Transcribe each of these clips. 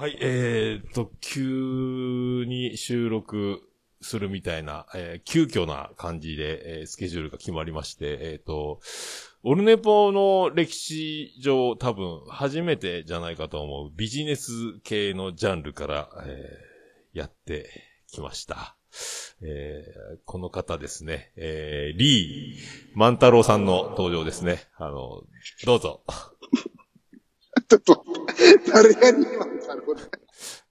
はい、えーっと、急に収録するみたいな、えー急遽な感じで、えースケジュールが決まりまして、えーっと、オルネポの歴史上多分初めてじゃないかと思うビジネス系のジャンルから、えーやってきました。えーこの方ですね、えーリー・万太郎さんの登場ですね。あの、どうぞ。誰がリーマンだろうね。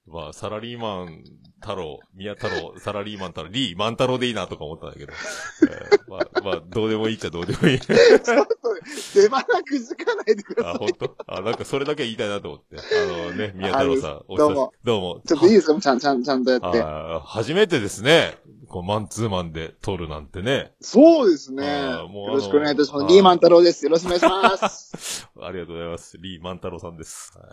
まあ、サラリーマン太郎、宮太郎、サラリーマン太郎、リー、万太郎でいいなとか思ったんだけど。えーまあ、まあ、どうでもいいっちゃどうでもいい。ちょっと、出花くじかないでくだあ、さい。本当？あ、なんかそれだけ言いたいなと思って。あのね、宮太郎さん、どうもどうも。ちょっといいですか？ちゃん、ちゃん、ちゃんとやって。あー初めてですね。こう、マンツーマンで撮るなんてね。そうですね。よろしくお願いいたします。リーマン太郎です。よろしくお願いします。ありがとうございます。リーマン太郎さんです。はい、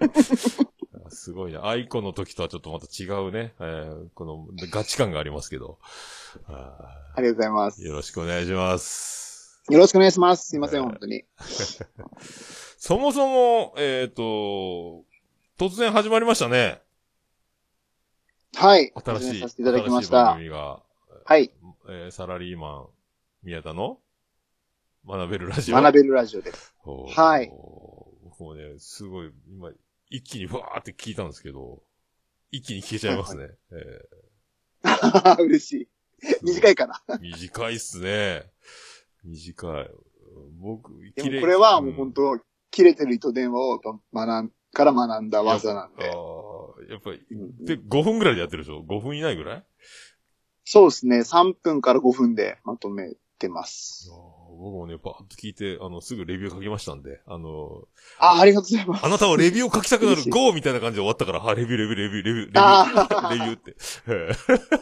すごいな。アイコの時とはちょっとまた違うね。えーこのガチ感がありますけど。あありがとうございます。ーよろしくお願いします。よろしくお願いします。すいません、はい本当に。そもそも、えっ、と、突然始まりましたね。はい。新しい、させていただきまし新い番た。組が、はい。えーサラリーマン、宮田の学べるラジオ。学べるラジオです。はい。もうね、すごい、今、一気にふわーって聞いたんですけど、一気に消えちゃいますね。え 嬉しい。ー短いから。短いっすね。短い。僕、でもこれはもう本当、切れてる糸電話を学ん、から学んだ技なんあで。ーやっぱり、うんで、5分ぐらいでやってるでしょ ?5 分以内ぐらい？そうですね。3分から5分でまとめてます。あー僕もね、パーッと聞いて、あの、すぐレビュー書きましたんで、あの、あ、ありがとうございます。あなたはレビューを書きたくなる嬉しい GO! みたいな感じで終わったから、あ、レビュー、レビュー、レビュー、レビュー、レビュー、レビューって。ええ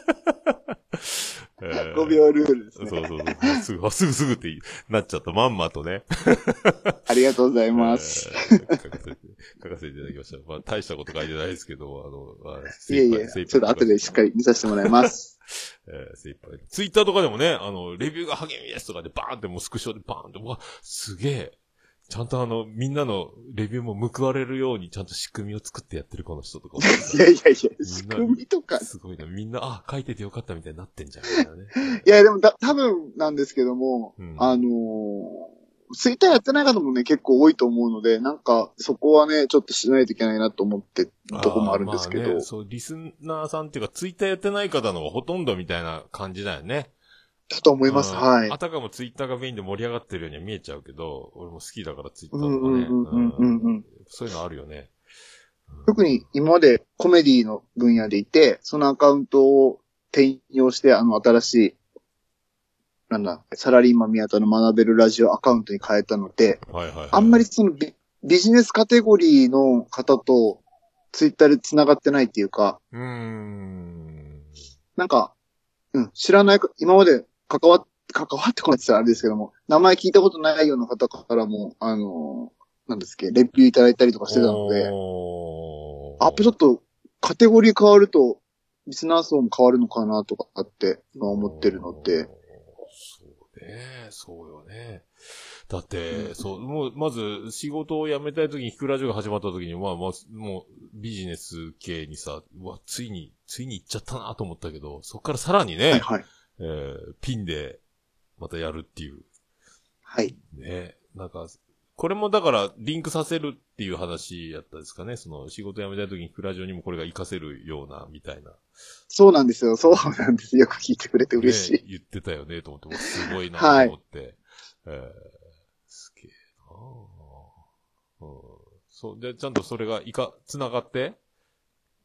ええ5秒ルールですそうね。そうそう。すぐ、あすぐすぐってなっちゃった。まんまとね。ありがとうございます。えー 書かせて、いただきました。まあ、大したこと書いてないですけど、あの、まあ、いえいえ、ちょっと後でしっかり。り見させてもらいます。えー、精一杯。ツイッターとかでもね、あの、レビューが励みですとかでバーンってもうスクショでバーンって、うわ、すげえ。ちゃんとあの、みんなのレビューも報われるようにちゃんと仕組みを作ってやってるこの人とか いやいやいや、仕組みとか。すごいな。みんな、あ、書いててよかったみたいになってんじゃん。ね。いや、でもだ、多分なんですけども、うんあのーツイッターやってない方もね、結構多いと思うので、なんか、そこはね、ちょっとしないといけないなと思ってるとこもあるんですけどね、、そう、リスナーさんっていうか、ツイッターやってない方のほとんどみたいな感じだよね。だと思います。うんはいあ。たかもツイッターがメインで盛り上がってるようには見えちゃうけど、俺も好きだからツイッターとかね。うんうんうんうんうんうん。そういうのあるよね。特に今までコメディの分野でいて、そのアカウントを転用して、あの、新しい、なんだ、サラリーマン宮田の学べるラジオアカウントに変えたので、はいはい、はい。あんまりそのビビジネスカテゴリーの方とツイッターで繋がってないっていうか、うーん。なんか、うん、知らないか、今まで関わっ、関わってこないって言ったらあれですけども、名前聞いたことないような方からも、あのーなんですっけ、レビューいただいたりとかしてたので、おあ、やっぱちょっとカテゴリー変わると、リスナー層も変わるのかなとかって今思ってるので、。ね、そうよね。だって、そう、もう、まず、仕事を辞めたい時に、ヒクラジオが始まった時に、まあ、まあ、もう、ビジネス系にさ、うわ、ついに、ついに行っちゃったなと思ったけど、そっからさらにね、はいはい。えーピンで、またやるっていう。はい。ね。なんか、これもだから、リンクさせるっていう話やったですかね。その、仕事辞めたい時に、ヒクラジオにもこれが活かせるような、みたいな。そうなんですよ。そうなんです。よく聞いてくれて嬉しい。ね言ってたよね、と思って、すごいなと思って。えー、すげえなあうん。そう、で、ちゃんとそれがいか、繋がって、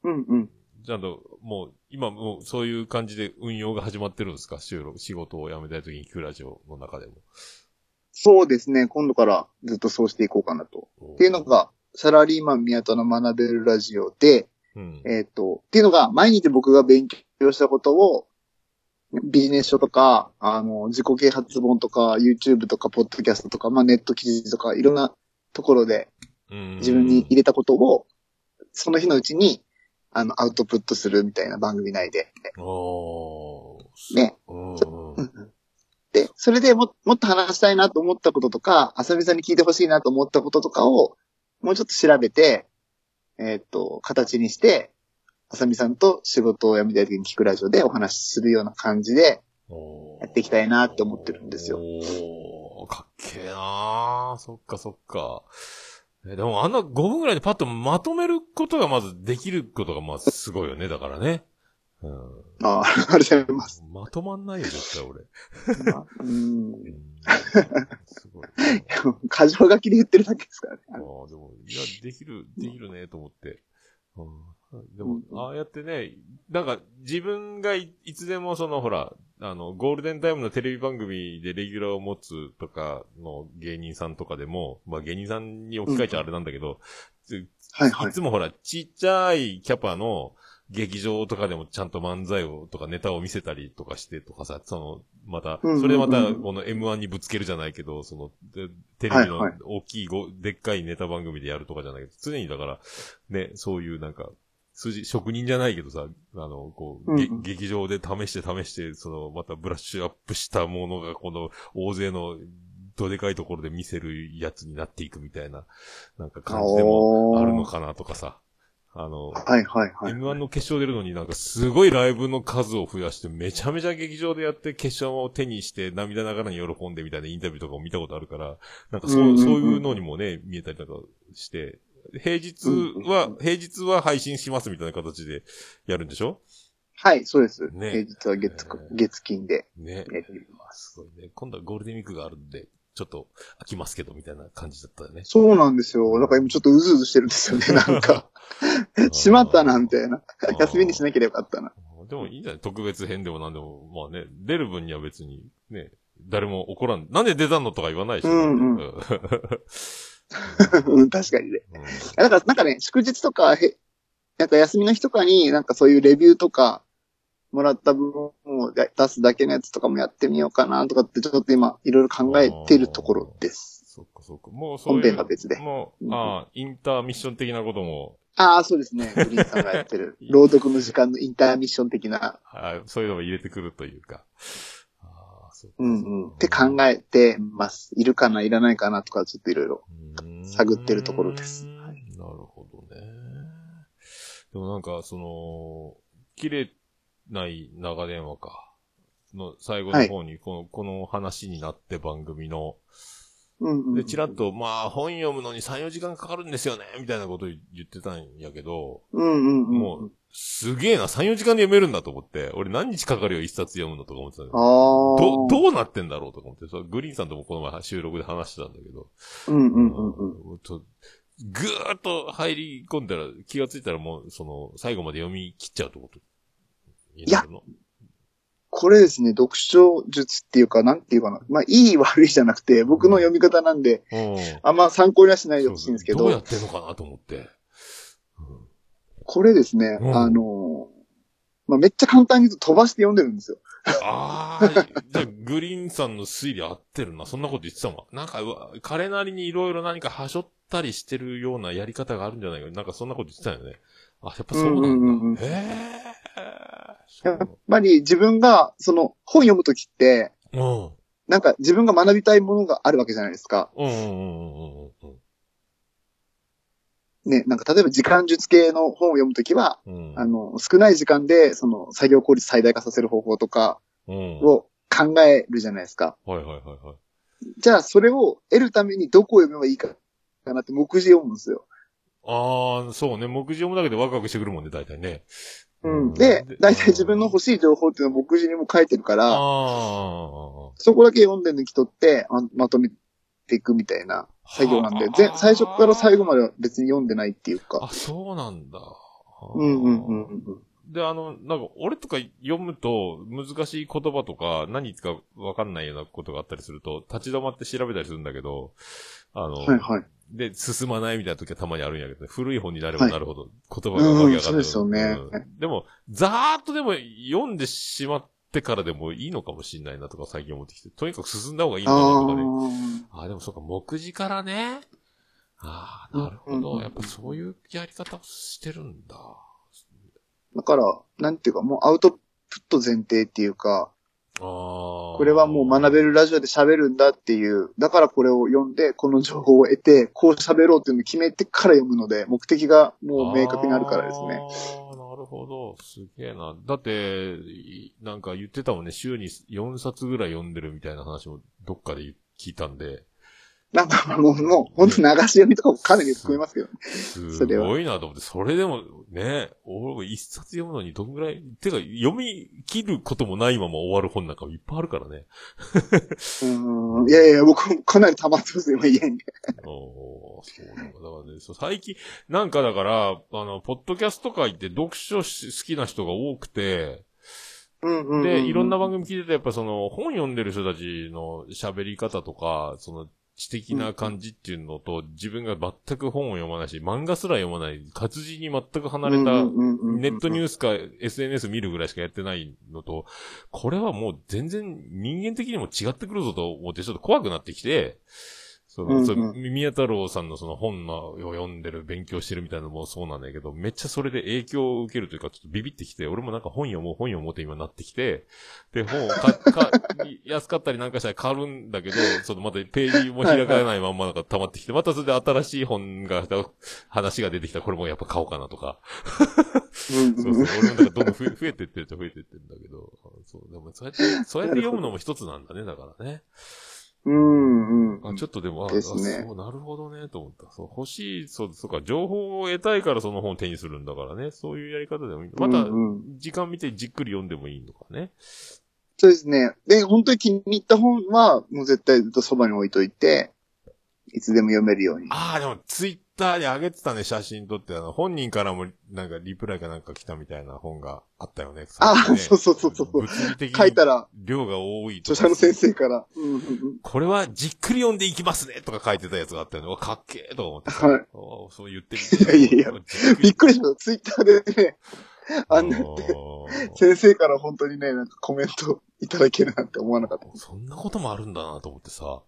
うんうん。ちゃんと、もう、今もうそういう感じで運用が始まってるんですか？収録、仕事を辞めたい時にキュラジオの中でも。そうですね。今度からずっとそうしていこうかなと。っていうのが、サラリーマン宮田の学べるラジオで、うん。えっ、と、っていうのが、毎日僕が勉強したことを、ビジネス書とか、あの、自己啓発本とか、YouTube とか、ポッドキャストとか、まあ、ネット記事とか、いろんなところでうん自分に入れたことを、その日のうちに、あの、アウトプットするみたいな番組内で。おー。ね。うん。で、それでももっと話したいなと思ったこととか、あさみさんに聞いてほしいなと思ったこととかを、もうちょっと調べて、えっ、と、形にして、あさみさんと仕事を辞めたい時に聞くラジオでお話しするような感じで、やっていきたいなって思ってるんですよおーかっけえなーそっかそっか。えでもあんな5分ぐらいでパッとまとめることがまずできることがまあすごいよね、だからね。うん、ああ、ありがとうございます。まとまんないよ、絶対俺。まあうんう。ん、すごい。過剰書きで言ってるだけですからね。ああ、でも、いや、できる、できるね、と思って。うん、でも、うんああやってね、なんか、自分がいいつでもその、ほら、あの、ゴールデンタイムのテレビ番組でレギュラーを持つとかの芸人さんとかでも、まあ芸人さんに置き換えちゃあれなんだけど、つはいはいいつもほら、ちっちゃいキャパの劇場とかでもちゃんと漫才をとかネタを見せたりとかしてとかさ、その、また、それでまたこの M1 にぶつけるじゃないけど、その、でテレビの大きいご、でっかいネタ番組でやるとかじゃないけど、常にだから、ね、そういうなんか、数字、職人じゃないけどさ、あの、こう、劇場で試して試して、その、またブラッシュアップしたものが、この、大勢の、どでかいところで見せるやつになっていくみたいな、なんか感じでもあるのかなとかさ。あの、はいはいはい。M1 の決勝出るのになんかすごいライブの数を増やしてめちゃめちゃ劇場でやって決勝を手にして涙ながらに喜んでみたいなインタビューとかを見たことあるから、なんかそう、うんうんうんそういうのにもね、見えたりとかして、平日は、うんうん平日は配信しますみたいな形でやるんでしょ？はい、そうです。ね平日は月、えー月金でね。やってます。ね。今度はゴールデンウィークがあるんで、ちょっと飽きますけどみたいな感じだったよね。そうなんですよ。だから今ちょっとうずうずしてるんですよね、なんか。しまったな、みたいな。休みにしなければよかったな。でもいいんじゃない特別編でもなんでも、まあね、出る分には別に、ね、誰も怒らん。なんで出たのとか言わないし、ね。うんうんうんうん、確かにね。うんだから、なんかね、祝日とか、へ、なんか休みの日とかに、なんかそういうレビューとか、もらった分を出すだけのやつとかもやってみようかなとかって、ちょっと今、いろいろ考えてるところです。そっかそっか。もうそういう。本編が別でもう、うんああ、インターミッション的なことも、ああ、そうですね。グリーンさんがやってる。朗読の時間のインターミッション的な、あそういうのも入れてくるというか。ああそうかうんうん、って考えてます。いるかな、いらないかなとか、ちょっといろいろ。探ってるところですなるほどね。でもなんか、その、切れない長電話か。の最後の方に、この、この話になって番組の、うんうん。で、ちらっと、まあ、本読むのに3、4時間かかるんですよね、みたいなこと言ってたんやけど、うんうんうん。もう、すげえな、3、4時間で読めるんだと思って、俺何日かかるよ、一冊読むのとか思ってたどあ。ど、どうなってんだろうとか思って、そうグリーンさんともこの前収録で話してたんだけど、うんうんうんうん。うんとぐーっと入り込んだら、気がついたらもう、その、最後まで読み切っちゃうってこといやこれですね、読書術っていうか、なんていうかな。まあ、いい悪いじゃなくて、僕の読み方なんで、うん。あんま参考にはしないでほしいんですけどどうや、ってんのかなと思って。これですね、うんあの、まあ、めっちゃ簡単に言うと飛ばして読んでるんですよ。ああ、じゃあ、グリーンさんの推理合ってるな。そんなこと言ってたもん。なんか、彼なりにいろいろ何かはしょったりしてるようなやり方があるんじゃないか。なんかそんなこと言ってたよね。あ、やっぱそうなんだ。うんうんうんうんへえ。そやっうぱり自分が、その、本読むときって、うん。なんか自分が学びたいものがあるわけじゃないですか。うんうんうんうんうんうん。ね、なんか例えば時間術系の本を読むときは、うん。あの、少ない時間で、その、作業効率最大化させる方法とかうん。を考えるじゃないですか。はいはいはいはい。じゃあ、それを得るためにどこを読めばいいか、かなって目次読むんですよ。ああ、そうね。目次読むだけでワクワクしてくるもんね、大体ね。うん。で、大体自分の欲しい情報っていうのは目次にも書いてるかあら、あ。そこだけ読んで抜き取って、ままとめていくみたいな作業なんで、ぜ最初から最後までは別に読んでないっていうあ、か。そうなんだ。うんうんうんうん。で、あの、なんか、俺とか読むと、難しい言葉とか、何かわかんないようなことがあったりすると、立ち止まって調べたりするんだけど、あの、はいはい。で、進まないみたいな時はたまにあるんやけど、古い本になればはいなるほど、言葉がわけわかんない、うんそうですよねうんでも、ざーっとでも読んでしまってからでもいいのかもしんないなとか最近思ってきて、とにかく進んだ方がいいのかなあとかね。あ。ああ、でもそうか、目次からね。ああ、なるほど。やっぱそういうやり方をしてるんだ。だから、なんていうか、もうアウトプット前提っていうか。これはもう学べるラジオで喋るんだっていう、だからこれを読んで、この情報を得て、こう喋ろうっていうのを決めてから読むので、目的がもう明確にあるからですね。なるほど。すげえな。だって、いなんか言ってたもんね、週に4冊ぐらい読んでるみたいな話もどっかで聞いたんで、なんかもう、もう、ほんと流し読みとかもかなり含めますけどね。すごいなと思って、それでもね、俺も一冊読むのにどんぐらい、てか読み切ることもないまま終わる本なんかもいっぱいあるからね。うん。いやいや、僕もかなり溜まってますよ、今家に。おーそうなんだ。だからね、最近、なんかだから、あの、ポッドキャスト界って読書し好きな人が多くて、うんうんうん。で、いろんな番組聞いてて、やっぱその、本読んでる人たちの喋り方とか、その、知的な感じっていうのと、自分が全く本を読まないし、漫画すら読まない、活字に全く離れた、ネットニューースか SNS 見るぐらいしかやってないのと、これはもう全然人間的にも違ってくるぞと思ってちょっと怖くなってきて、その、うんうんそう宮太郎さんのその本のを読んでる、勉強してるみたいなのもそうなんだけど、めっちゃそれで影響を受けるというか、ちょっとビビってきて、俺もなんか本読もう、本読もうって今なってきて、で、本をか、か、安かったりなんかしたら買うんだけど、そのまたページも開かないまんまなんか溜まってきて、またそれで新しい本が、話が出てきたらこれもやっぱ買おうかなとか。うんそうそう。俺もなんかどんどん増え増えてってると増えてってるんだけど。そう。でもそうやって、そうやって読むのも一つなんだね、だからね。うんうん。あちょっとでも、あ、ですねあそう、なるほどね、と思った。そう、欲しい、そう、そうか、情報を得たいからその本を手にするんだからね。そういうやり方でもいい。またうんうん、時間見てじっくり読んでもいいのかね。そうですね。で、本当に気に入った本は、もう絶対ずっとそばに置いといて、いつでも読めるように。ああ、でも、ツイッターで上げてたね、写真撮って、あの、本人からも、なんか、リプライかなんか来たみたいな本があったよね。あさっきねそうそうそうそう物理的に書いたら、量が多い著者の先生から、うんうんうんこれはじっくり読んでいきますねとか書いてたやつがあったよね。うわかっけえとか思ってさ。はいそう言ってみて。いやいやいやびっくりした。ツイッターでね、あんな、おー先生から本当にね、なんかコメントいただけるなんて思わなかった。そんなこともあるんだなと思ってさ。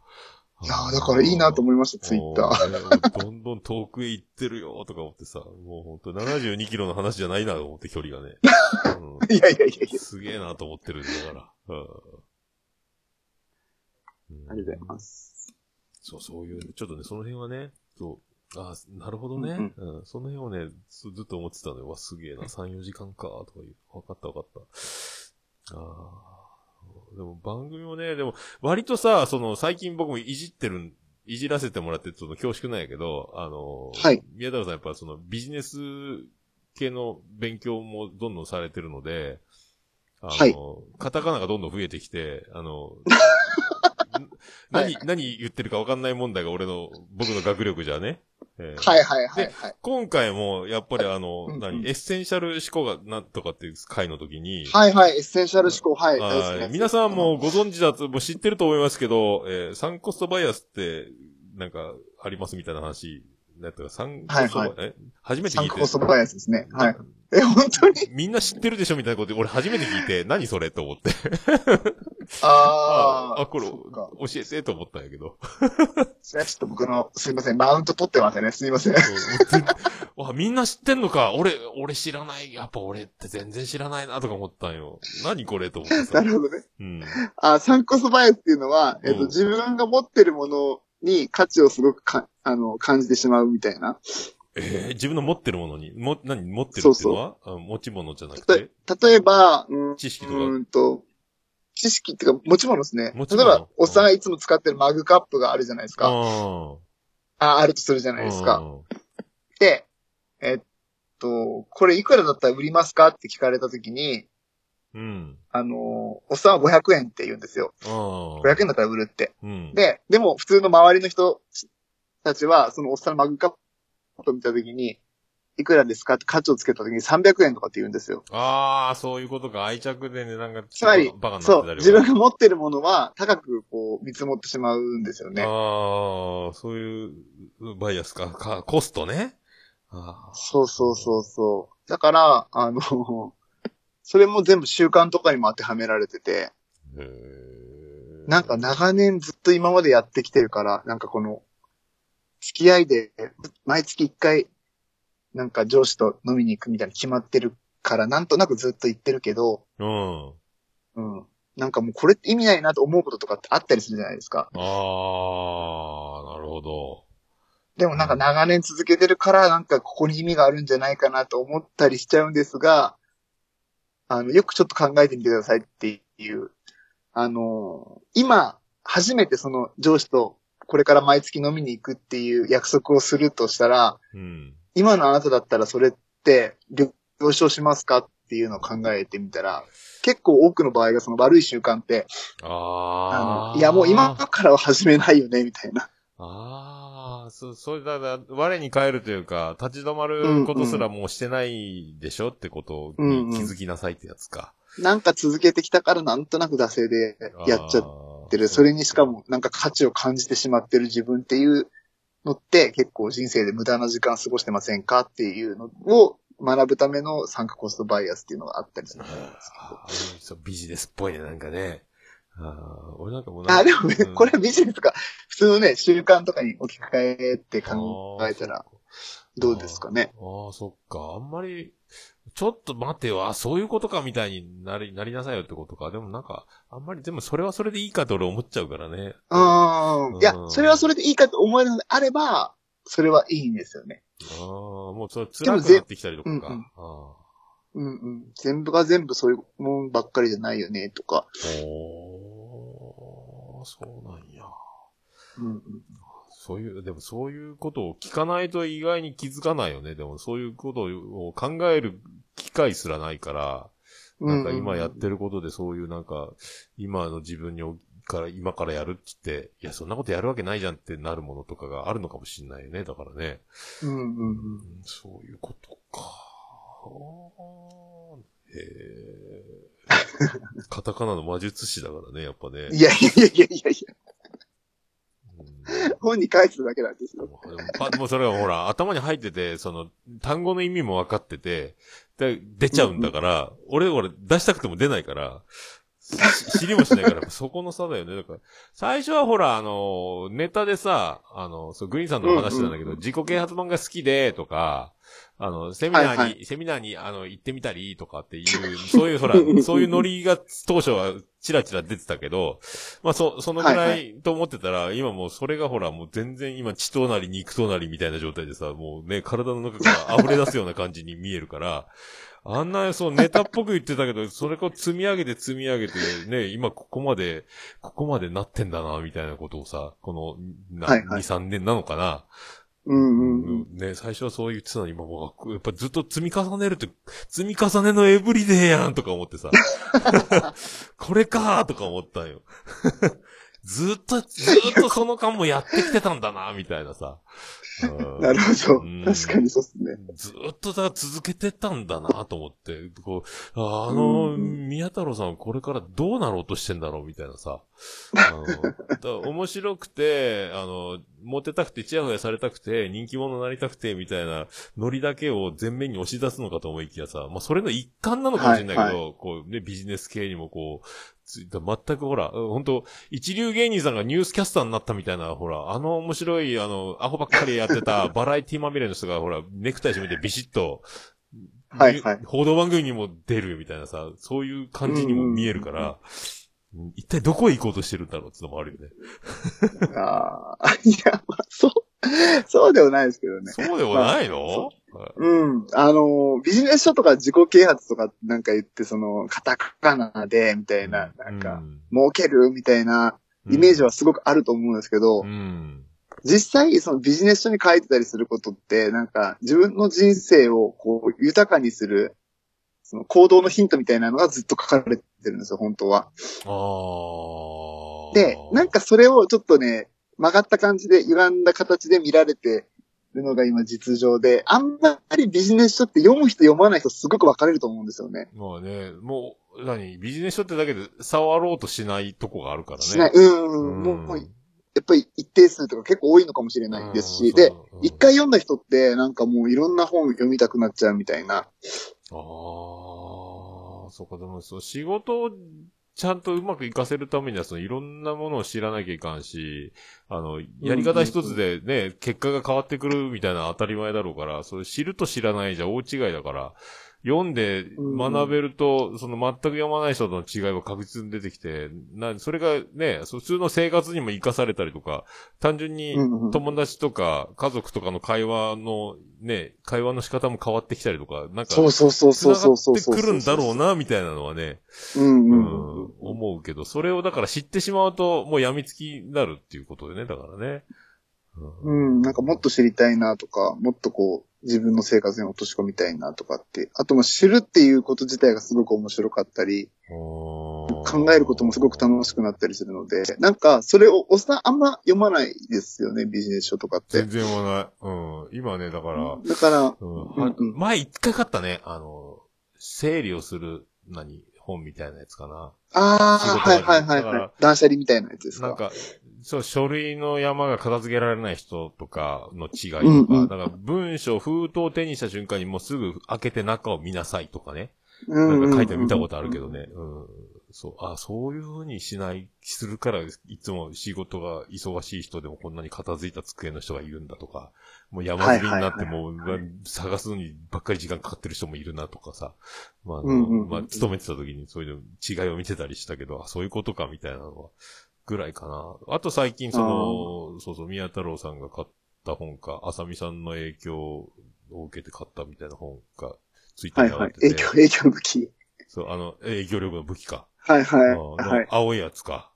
いやーだからいいなと思いました、ツイッター。ー。どんどん遠くへ行ってるよとか思ってさ。もうほんと72キロの話じゃないなと思って距離がね。うん いやいやいやいや。すげえなと思ってるんだから。うんありがとうございます。そう、そういう、ちょっとね、その辺はね、そう、ああ、なるほどね、うんその辺をねず、ずっと思ってたのよ。わ、すげえな、3、4時間か、とかいう。わかったわかった。ああ。でも番組もね、でも、割とさ、その、最近僕もいじってるん、いじらせてもらって、その、恐縮なんやけど、あの、はい。宮太郎さんやっぱその、ビジネス系の勉強もどんどんされてるので、あの、はい。カタカナがどんどん増えてきて、あの、はい。何、何言ってるか分かんない問題が俺の、僕の学力じゃね。えーはいはいはいはい。今回も、やっぱりあの、うんうん何、エッセンシャル思考がなんとかっていう回の時に、はいはい、エッセンシャル思考、はい。あー大好きです皆さんもご存知だと、もう知ってると思いますけど、えーサンクコストバイアスって、なんか、ありますみたいな話、なんか、サンクコストバイアス、はいえ？初めて聞いてサンコストバイアスですね。はい。え、本当に？みんな知ってるでしょみたいなことで、俺初めて聞いて、何それと思って。あー。あ、これ、教えてと思ったんやけど。それはちょっと僕の、すいません、マウント取ってませんね。すいません。わみんな知ってんのか俺、俺知らない。やっぱ俺って全然知らないなとか思ったんよ。何これと思ってなさ。るほどね。うん。あ、サンコストバイアスっていうのは、えっと、うん自分が持ってるものに価値をすごくか、あの、感じてしまうみたいな。えー自分の持ってるものに、も、何？持ってるっていうのは？あ持ち物じゃなくて？例えば、うん、知識とか？うーんと、知識っていうか、持ち物ですね。例えば、おっさんがいつも使ってるマグカップがあるじゃないですか。ああ、あるとするじゃあ。ないですか。うんで、えっと、これいくらだったら売りますか？って聞かれたときに、うん。あの、おっさんは500円って言うんですよ。ああ。500円だったら売るって。うん。で、でも普通の周りの人たちは、そのおっさんのマグカップを見たときに、いくらですかって価値をつけたときに300円とかって言うんですよ。ああ、そういうことか。愛着で値段がつまりバカになってそう、自分が持ってるものは高くこう見積もってしまうんですよね。ああ、そういうバイアスか。か、コストね。ああ。そうそうそうそう。だから、あの、それも全部習慣とかにも当てはめられてて、なんか長年ずっと今までやってきてるから、なんかこの、付き合いで、毎月一回、なんか上司と飲みに行くみたいな決まってるから、なんとなくずっと言ってるけど、うん。うん。なんかもうこれって意味ないなと思うこととかってあったりするじゃないですか。ああ、なるほど。でもなんか長年続けてるから、なんかここに意味があるんじゃないかなと思ったりしちゃうんですが、あの、よくちょっと考えてみてくださいっていう、あの、今、初めてその上司とこれから毎月飲みに行くっていう約束をするとしたら、うん。今のあなただったらそれって了了承しますかっていうのを考えてみたら、結構多くの場合がその悪い習慣って、ああ。あの、いやもう今からは始めないよね、みたいな。ああ、そう、それだ、だ、我に返るというか、立ち止まることすらもうしてないでしょってことに気づきなさいってやつか。なんか続けてきたからなんとなく惰性でやっちゃってる。それにしかもなんか価値を感じてしまってる自分っていうのって結構人生で無駄な時間過ごしてませんかっていうのを学ぶための参加コストバイアスっていうのがあったりするんですあーそうビジネスっぽいね、なんかね。あー俺なんかもうけど。あ、でもね、うんこれはビジネスか、普通のね、習慣とかに置き換えて考えたらどうですかね？ああ、そっか。あんまり、ちょっと待てよ、あ、そういうことかみたいになり、なりなさいよってことか。でもなんか、あんまり、でもそれはそれでいいかと俺思っちゃうからね。うん。いやう、んそれはそれでいいかと思えるのであれば、それはいいんですよね。ああ、もうそれ辛くなってきたりとかか。うんうんあうんうん。全部が全部そういうもんばっかりじゃないよね、とか。ーおー、そうなんや。うんうん。そういう、でもそういうことを聞かないと意外に気づかないよね。でもそういうことを考える機会すらないから、なんか今やってることでそういうなんか、今の自分におから、今からやるって言って、いや、そんなことやるわけないじゃんってなるものとかがあるのかもしんないよね。だからね。うんうんうん。うんそういうことか。へえ。カタカナの魔術師だからね、やっぱね。いやいやいやいやいや本に書いてただけなんですよ。もうパもうそれがほら、頭に入ってて、その、単語の意味も分かってて、で出ちゃうんだから、俺、俺、出したくても出ないから、し知りもしないから、そこの差だよね。だから、最初はほら、あの、ネタでさ、あの、そう、グリーンさんの話なんだけど、自己啓発本が好きで、とか、あの、セミナーに、はいはい。セミナーに、あの、行ってみたり、とかっていう、そういうほら、そういうノリが当初はチラチラ出てたけど、まあ、そ、そのぐらいと思ってたら、今もうそれがほら、もう全然今血となり肉となりみたいな状態でさ、もうね、体の中から溢れ出すような感じに見えるから、あんな、そう、ネタっぽく言ってたけど、それを積み上げて積み上げて、ね、今ここまで、ここまでなってんだな、みたいなことをさ、この、な、はいはい。2、3年なのかな。うんうんうん。ね、最初はそう言ってたのに、今もう、やっぱずっと積み重ねるって、積み重ねのエブリデイやんとか思ってさ。これかーとか思ったんよ。ずっと、ずっとその間もやってきてたんだな、みたいなさ。うんなるほどうん。確かにそうですね。ずっとだ続けてたんだなと思って、こう、ああの、うん宮太郎さんはこれからどうなろうとしてんだろうみたいなさ。あのだ面白くて、あの、モテたくて、チヤホヤされたくて、人気者になりたくて、みたいなノリだけを前面に押し出すのかと思いきやさ、まあ、それの一環なのかもしれないけど、はいこうね、ビジネス系にもこう、ついた全くほら、本当一流芸人さんがニュースキャスターになったみたいな、ほら、あの面白い、あの、アホばっかりやってた バラエティまみれの人が、ほら、ネクタイ締めてビシッと、はいはい報道番組にも出るみたいなさ、そういう感じにも見えるから、うん一体どこへ行こうとしてるんだろうってのもあるよね。ああ、いや、まあ、そう、そうではないですけどね。そうでもないの、はいうん。あの、ビジネス書とか自己啓発とかなんか言って、その、カタカナで、みたいな、なんか、儲けるみたいなイメージはすごくあると思うんですけど、うん。実際、そのビジネス書に書いてたりすることって、なんか、自分の人生をこう、豊かにする、その行動のヒントみたいなのがずっと書かれてるんですよ、本当は。で、なんかそれをちょっとね、曲がった感じで、歪んだ形で見られてるのが今実情で、あんまりビジネス書って読む人読まない人すごく分かれると思うんですよね。まあね、もう、何？ビジネス書ってだけで触ろうとしないとこがあるからね。しない。うん、うん、もう、もうやっぱり一定数とか結構多いのかもしれないですし、で、、一回読んだ人ってなんかもういろんな本読みたくなっちゃうみたいな。ああ、そっか、でもそう、仕事をちゃんとうまく活かせるためには、そのいろんなものを知らなきゃいかんし、あの、やり方一つでね、結果が変わってくるみたいな当たり前だろうから、それ知ると知らないじゃ大違いだから、読んでうん学べると、その全く読まない人との違いは確実に出てきて、な、それがね、普通の生活にも活かされたりとか、単純にうんうん友達とか家族とかの会話のね、会話の仕方も変わってきたりとか、なんか、そうそうそうそうそうそうそう。くるんだろうな、みたいなのはね、うんううんん、思うけど、それをだから知ってしまうと、もう病みつきになるっていうことでね、だからね。うん、なんかもっと知りたいなとか、もっとこう、自分の生活に落とし込みたいなとかって、あとも知るっていうこと自体がすごく面白かったり、考考えることもすごく楽しくなったりするので、なんか、それをおっさんあんま読まないですよね、ビジネス書とかって全。然読まない。うん。今ね、だから、だから、うんうんうん前一回買ったね、あの、整理をする、何、本みたいなやつかな。ああ、はいはいはいはい。断捨離みたいなやつですか？なんか、そう、書類の山が片付けられない人とかの違いとか、うんうんだから文章、封筒を手にした瞬間にもうすぐ開けて中を見なさいとかね。うなんか書いてる見たことあるけどね。うん。そう、あ、そういう風にしない、するから、いつも仕事が忙しい人でもこんなに片付いた机の人がいるんだとか、もう山積みになってもう、探すのにばっかり時間かかってる人もいるなとかさ。まあ、あのまあ、勤めてた時にそういうの違いを見てたりしたけど、あ、そういうことかみたいなのは、ぐらいかな。あと最近その、そうそう、宮太郎さんが買った本か、浅見さんの影響を受けて買ったみたいな本が、ツイッターはいはい。影響、影響武器。そう、あの、影響力の武器か。はいはい。うんはい。青いやつか。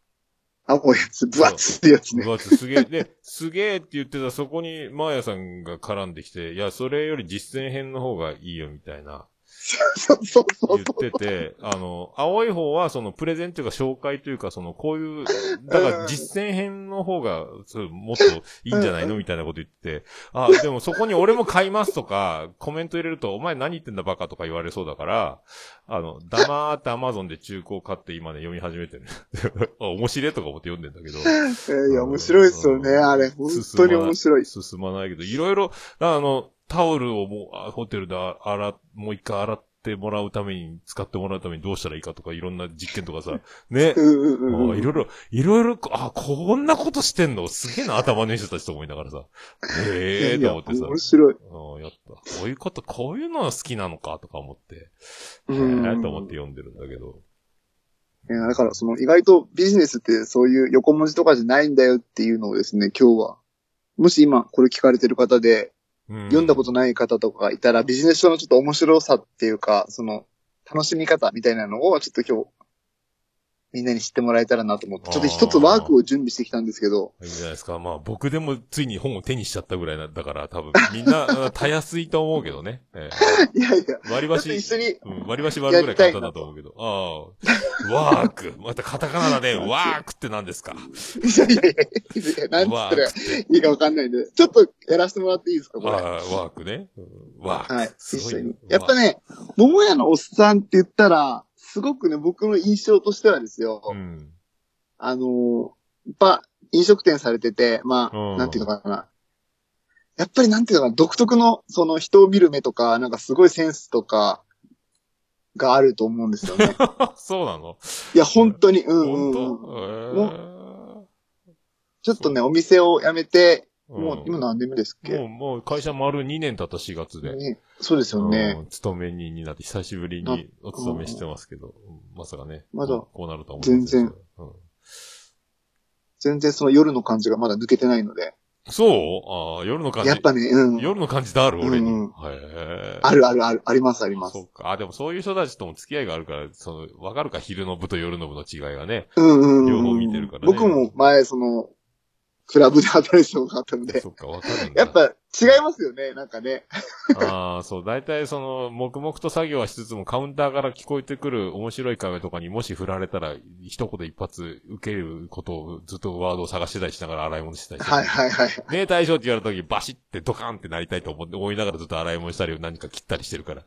青いやつ、分厚いやつね。うわすげえ。で、すげえって言ってたそこに、マーヤさんが絡んできて、いや、それより実践編の方がいいよみたいな、そうそうそう言ってて、あの、青い方はそのプレゼンというか紹介というか、その、こういう、だから実践編の方が、そうもっといいんじゃないのみたいなこと言って、あ、でもそこに俺も買いますとか、コメント入れると、お前何言ってんだバカとか言われそうだから、あの、黙ってアマゾンで中古を買って今ね、読み始めてる。あ面白いとか思って読んでんだけど。えーいや、面白いですよね、あれ。本当に面白い。進まないけど、いろいろ、あの、タオルをもう、あホテルで洗っ、もう一回洗ってもらうために、使ってもらうためにどうしたらいいかとか、いろんな実験とかさ、ねいろいろ、いろいろ、あ、こんなことしてんの？すげえな、頭のいい人たちと思いながらさ。ええー、と思ってさ。面白い。うんやった。こういうこと、こういうの好きなのかとか思って、へえうんーと思って読んでるんだけど。いやだから、その、意外とビジネスってそういう横文字とかじゃないんだよっていうのをですね、今日は、もし今これ聞かれてる方で、読んだことない方とかいたら、ビジネス書のちょっと面白さっていうか、その、楽しみ方みたいなのを、ちょっと今日、みんなに知ってもらえたらなと思って、ちょっと一つワークを準備してきたんですけど、いいんじゃないですか。まあ僕でもついに本を手にしちゃったぐらいだから多分みんな あたやすいと思うけどね。え いやいや、え割りちょっと一箸、緒に、うん、割り箸割るぐらい簡単だと思うけど。ああ、ワーク。またカタカナだね。ワークって何ですか？いやいやいやいや、なんつワったら。いいかわかんないんで、ちょっとやらせてもらっていいですか、これ？ワークね。うんワーク。はい。すごい一緒に。やっぱね、桃屋のおっさんって言ったら、すごくね、僕の印象としてはですよ、うん。あのーやっぱ、飲食店されてて、まあ、うんなんていうのかな。やっぱりなんていうのかな、独特の、その人を見る目とか、なんかすごいセンスとか、があると思うんですよね。そうなの？いや、本当に、うんうんうん。本ちょっとね、お店を辞めて、当もう、今何年目ですっけ、もう、もう会社丸2年経った4月で。ねそうですよね。うん勤め人になって久しぶりにお勤めしてますけど、うんまさかね。まだこうなるとは思ってませんでしたうん全然その夜の感じがまだ抜けてないので。そう？ああ、夜の感じ。やっぱね、うん。夜の感じである俺に？うんうんへえ。あるあるある、ありますありますそ。っか。あ、でもそういう人たちとも付き合いがあるから、その、わかるか？昼の部と夜の部の違いがね。うんうんうん。両方見てるからね僕も前、その、クラブで働いてたことがあったので、そっか、わかるんだ。やっぱ違いますよね、なんかね。ああ、そう、大体その、黙々と作業はしつつも、カウンターから聞こえてくる面白い会話とかにもし振られたら、一言一発受けることをずっとワードを探してたりしながら洗い物してたりして。はいはいはい。ねえ、大将って言われた時、バシってドカンってなりたいと思って、思いながらずっと洗い物したり、何か切ったりしてるから。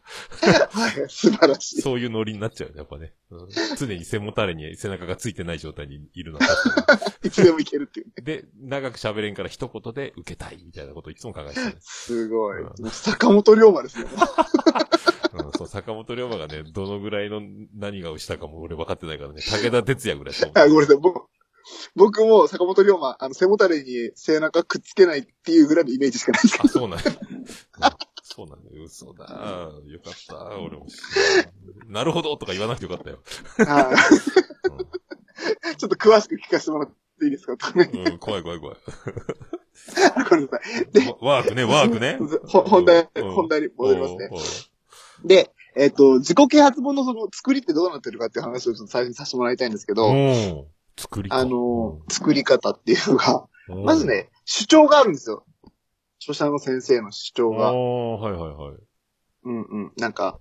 はい、素晴らしい。そういうノリになっちゃうね、やっぱね。うん常に背もたれに背中がついてない状態にいるのは いつでもいけるっていうね。に。で、長く喋れんから一言で受けたい、みたいなことをいつも考えてたね。すごい。坂本龍馬ですね。うん、そう、坂本龍馬がね、どのぐらいの何がをしたかも俺分かってないからね、武田鉄矢ぐらいしかあ、ごめんなさい。僕僕も坂本龍馬、あの、背もたれに背中くっつけないっていうぐらいのイメージしかないですけあ、そうなんや。うんそうなんだよ。嘘だ。よかった。俺も。なるほどとか言わなくてよかったよ。はいちょっと詳しく聞かせてもらっていいですか？うん、うん怖い怖い怖い。ごめんなさい。で、ワークね、ワークね。ほ本題、うん本題に戻りますね。うん。で、えっ、と、自己啓発本のその作りってどうなってるかっていう話をちょっと最初にさせてもらいたいんですけど、うん。作りかあの、作り方っていうのが、うんまず、ね、主張があるんですよ。著者の先生の主張ああ、が。はいはいはい。うんうん。なんか、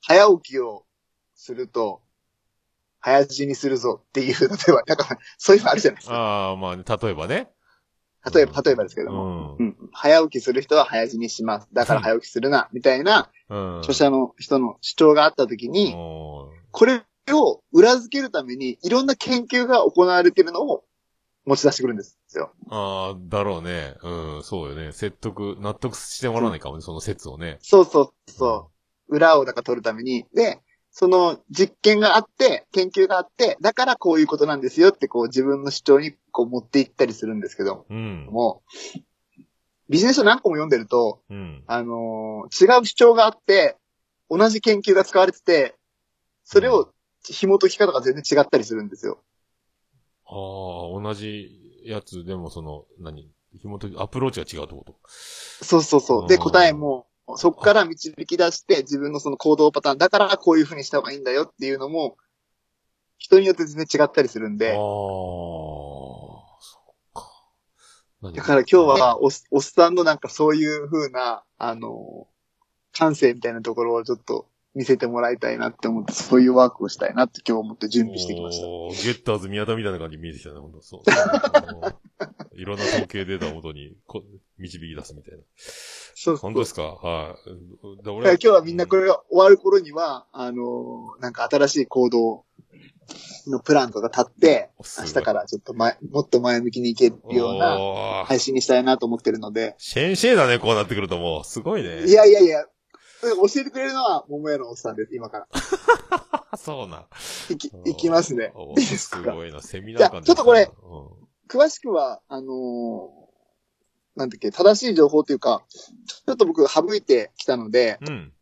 早起きをすると、早死にするぞっていう、例えば、なんか、そういうのあるじゃないですか。ああ、まあ、例えばね。例えば、例えばですけどうも。ん。うん。早起きする人は早死にします。だから早起きするな、みたいな、うん。著者の人の主張があったときに、おこれを裏付けるために、いろんな研究が行われているのを持ち出してくるんですよ。ああ、だろうね。うん、そうよね。説得、納得してもらわないかもね、その説をね。そうそうそう。裏をだから取るために。で、その実験があって、研究があって、だからこういうことなんですよってこう自分の主張にこう持っていったりするんですけどうん。も、ビジネス書何個も読んでると、うん。あのー違う主張があって、同じ研究が使われてて、それを紐解き方が全然違ったりするんですよ。ああ、同じやつでもその、何？紐解き、アプローチが違うってこと？そうそうそう。で、答えも、そこから導き出して、自分のその行動パターン、だからこういう風にした方がいいんだよっていうのも、人によって全然違ったりするんああ、で、そっか。何？だから今日はおっ、おっさんのなんかそういう風な、あの、感性みたいなところをちょっと見せてもらいたいなって思って、そういうワークをしたいなって今日思って準備してきました。ゲッターズ宮田みたいな感じに見えてきたね、ほんと。そう。いろんな統計データをもとにこ導き出すみたいな。そうそう本当ですか？はい。だだから今日はみんなこれが終わる頃には、あのなんか新しい行動のプランとか立って、明日からちょっと前、もっと前向きにいけるような配信にしたいなと思ってるので、先生だね、こうなってくるともう。すごいね。いやいやいや、教えてくれるのは桃屋のおっさんです、今から。あ、そうな。いき、いきますね。おいいですかごいな、セミナー感じゃあちょっとこれう詳しくは、あのーなんだっけ、正しい情報というか、ちょっと僕省いてきたので、ん。うん。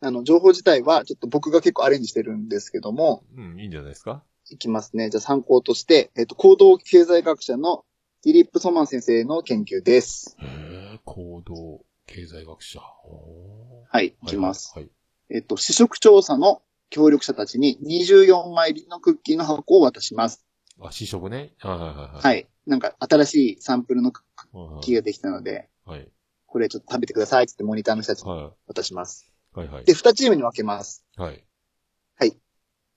あの、情報自体はちょっと僕が結構アレンジしてるんですけども、うん、いいんじゃないですか？いきますね。じゃあ参考として、えっ、と、行動経済学者のフィリップ・ソマン先生の研究です。へえ、行動経済学者。はい、いきます。はい。えっ、と、試食調査の協力者たちに24枚入りのクッキーの箱を渡します。あ、試食ね。はいはいはいはい。はい。なんか新しいサンプルのクはいッキーができたので、はい。これちょっと食べてくださいってモニターの人たちには渡します。い。はいはい。で、2チームに分けます。はい。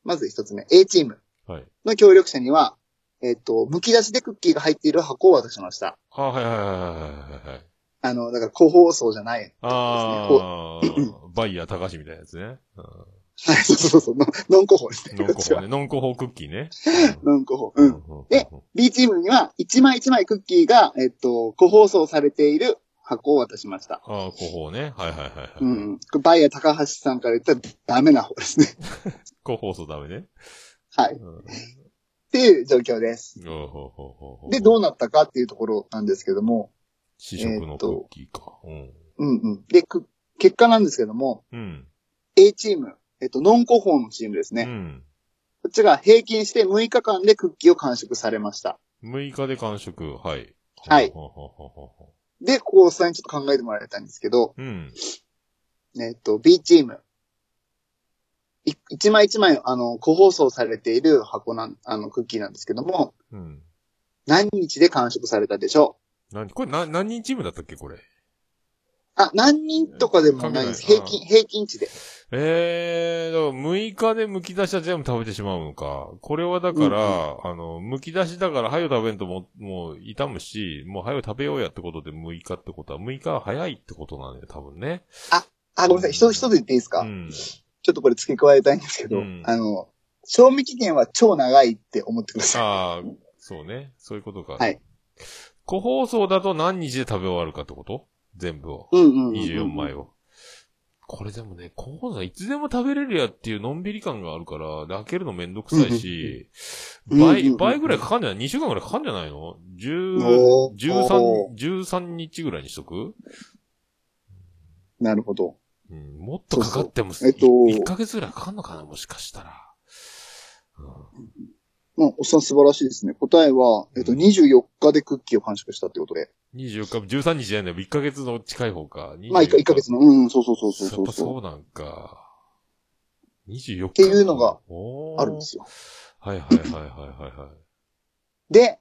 まず1つ目、A チームはい。の協力者には、えっ、と、剥き出しでクッキーが入っている箱を渡しました。あ、はいはいはいはいはいはい。あの、だから個包装じゃない。ああ、バイヤー高橋みたいなやつね。うんはい、そうそうそう、ノンノン個包ですね。ノンコホね。ノンコホクッキーね。ノン個包。うん。んで、B チームには、1枚1枚クッキーが、えっと、個包装されている箱を渡しました。ああ、コホね。はいはいはいはい。うん。バイヤー高橋さんから言ったらダメな方ですね。コホそうダメね。はい。っうんていう状況です。で、どうなったかっていうところなんですけども、試食のクッキーか。うん。うんうん。で、く結果なんですけども、うん。A チーム、えっと、ノン個包のチームですね。うん。こっちが平均して6日間でクッキーを完食されました。6日で完食。はい。はいで、ここをさらにちょっと考えてもらいたいんですけど、ううん。えっと、B チーム。い一枚一枚、あの、個包装されている箱なん、あの、クッキーなんですけども、うん。何日で完食されたでしょ何、これな、何人チームだったっけこれ？うあ、何人とかでもないです。平均、平均値で。ええー、だから6日で剥き出しは全部食べてしまうのか。これはだから、あの、剥き出しだから、はよ食べんとも、もう、痛むし、もうはよ食べようやってことで6日ってことは、6日は早いってことなんだよ、多分ね。あ、ごめんなさい。一つ一つ言っていいですか、うん。ちょっとこれ付け加えたいんですけど、うんあの、賞味期限は超長いって思ってください。ああ、そうね。そういうことか。はい。個包装だと何日で食べ終わるかってこと？全部を。うんうんうんうん。24枚を。これでもね、個包装いつでも食べれるやっていうのんびり感があるから、で開けるのめんどくさいし、倍、倍ぐらいかかんじゃない ?2 週間ぐらいかかんじゃないの ?10、おー13、13日ぐらいにしとく？なるほど。うん、もっとかかっても、そうそうえっと1ヶ月ぐらいかかんのかな？もしかしたら。うんまあ、おっさん素晴らしいですね。答えは、えっと、24日でクッキーを完食したってことで。24日、13日じゃないんだよ。1ヶ月の近い方か。まあ、1, ヶ月の、うん、そうそうそうそうやっそうそぱそうなんか。24日。っていうのが。あるんですよ。はいはいはいはいはいはい。で、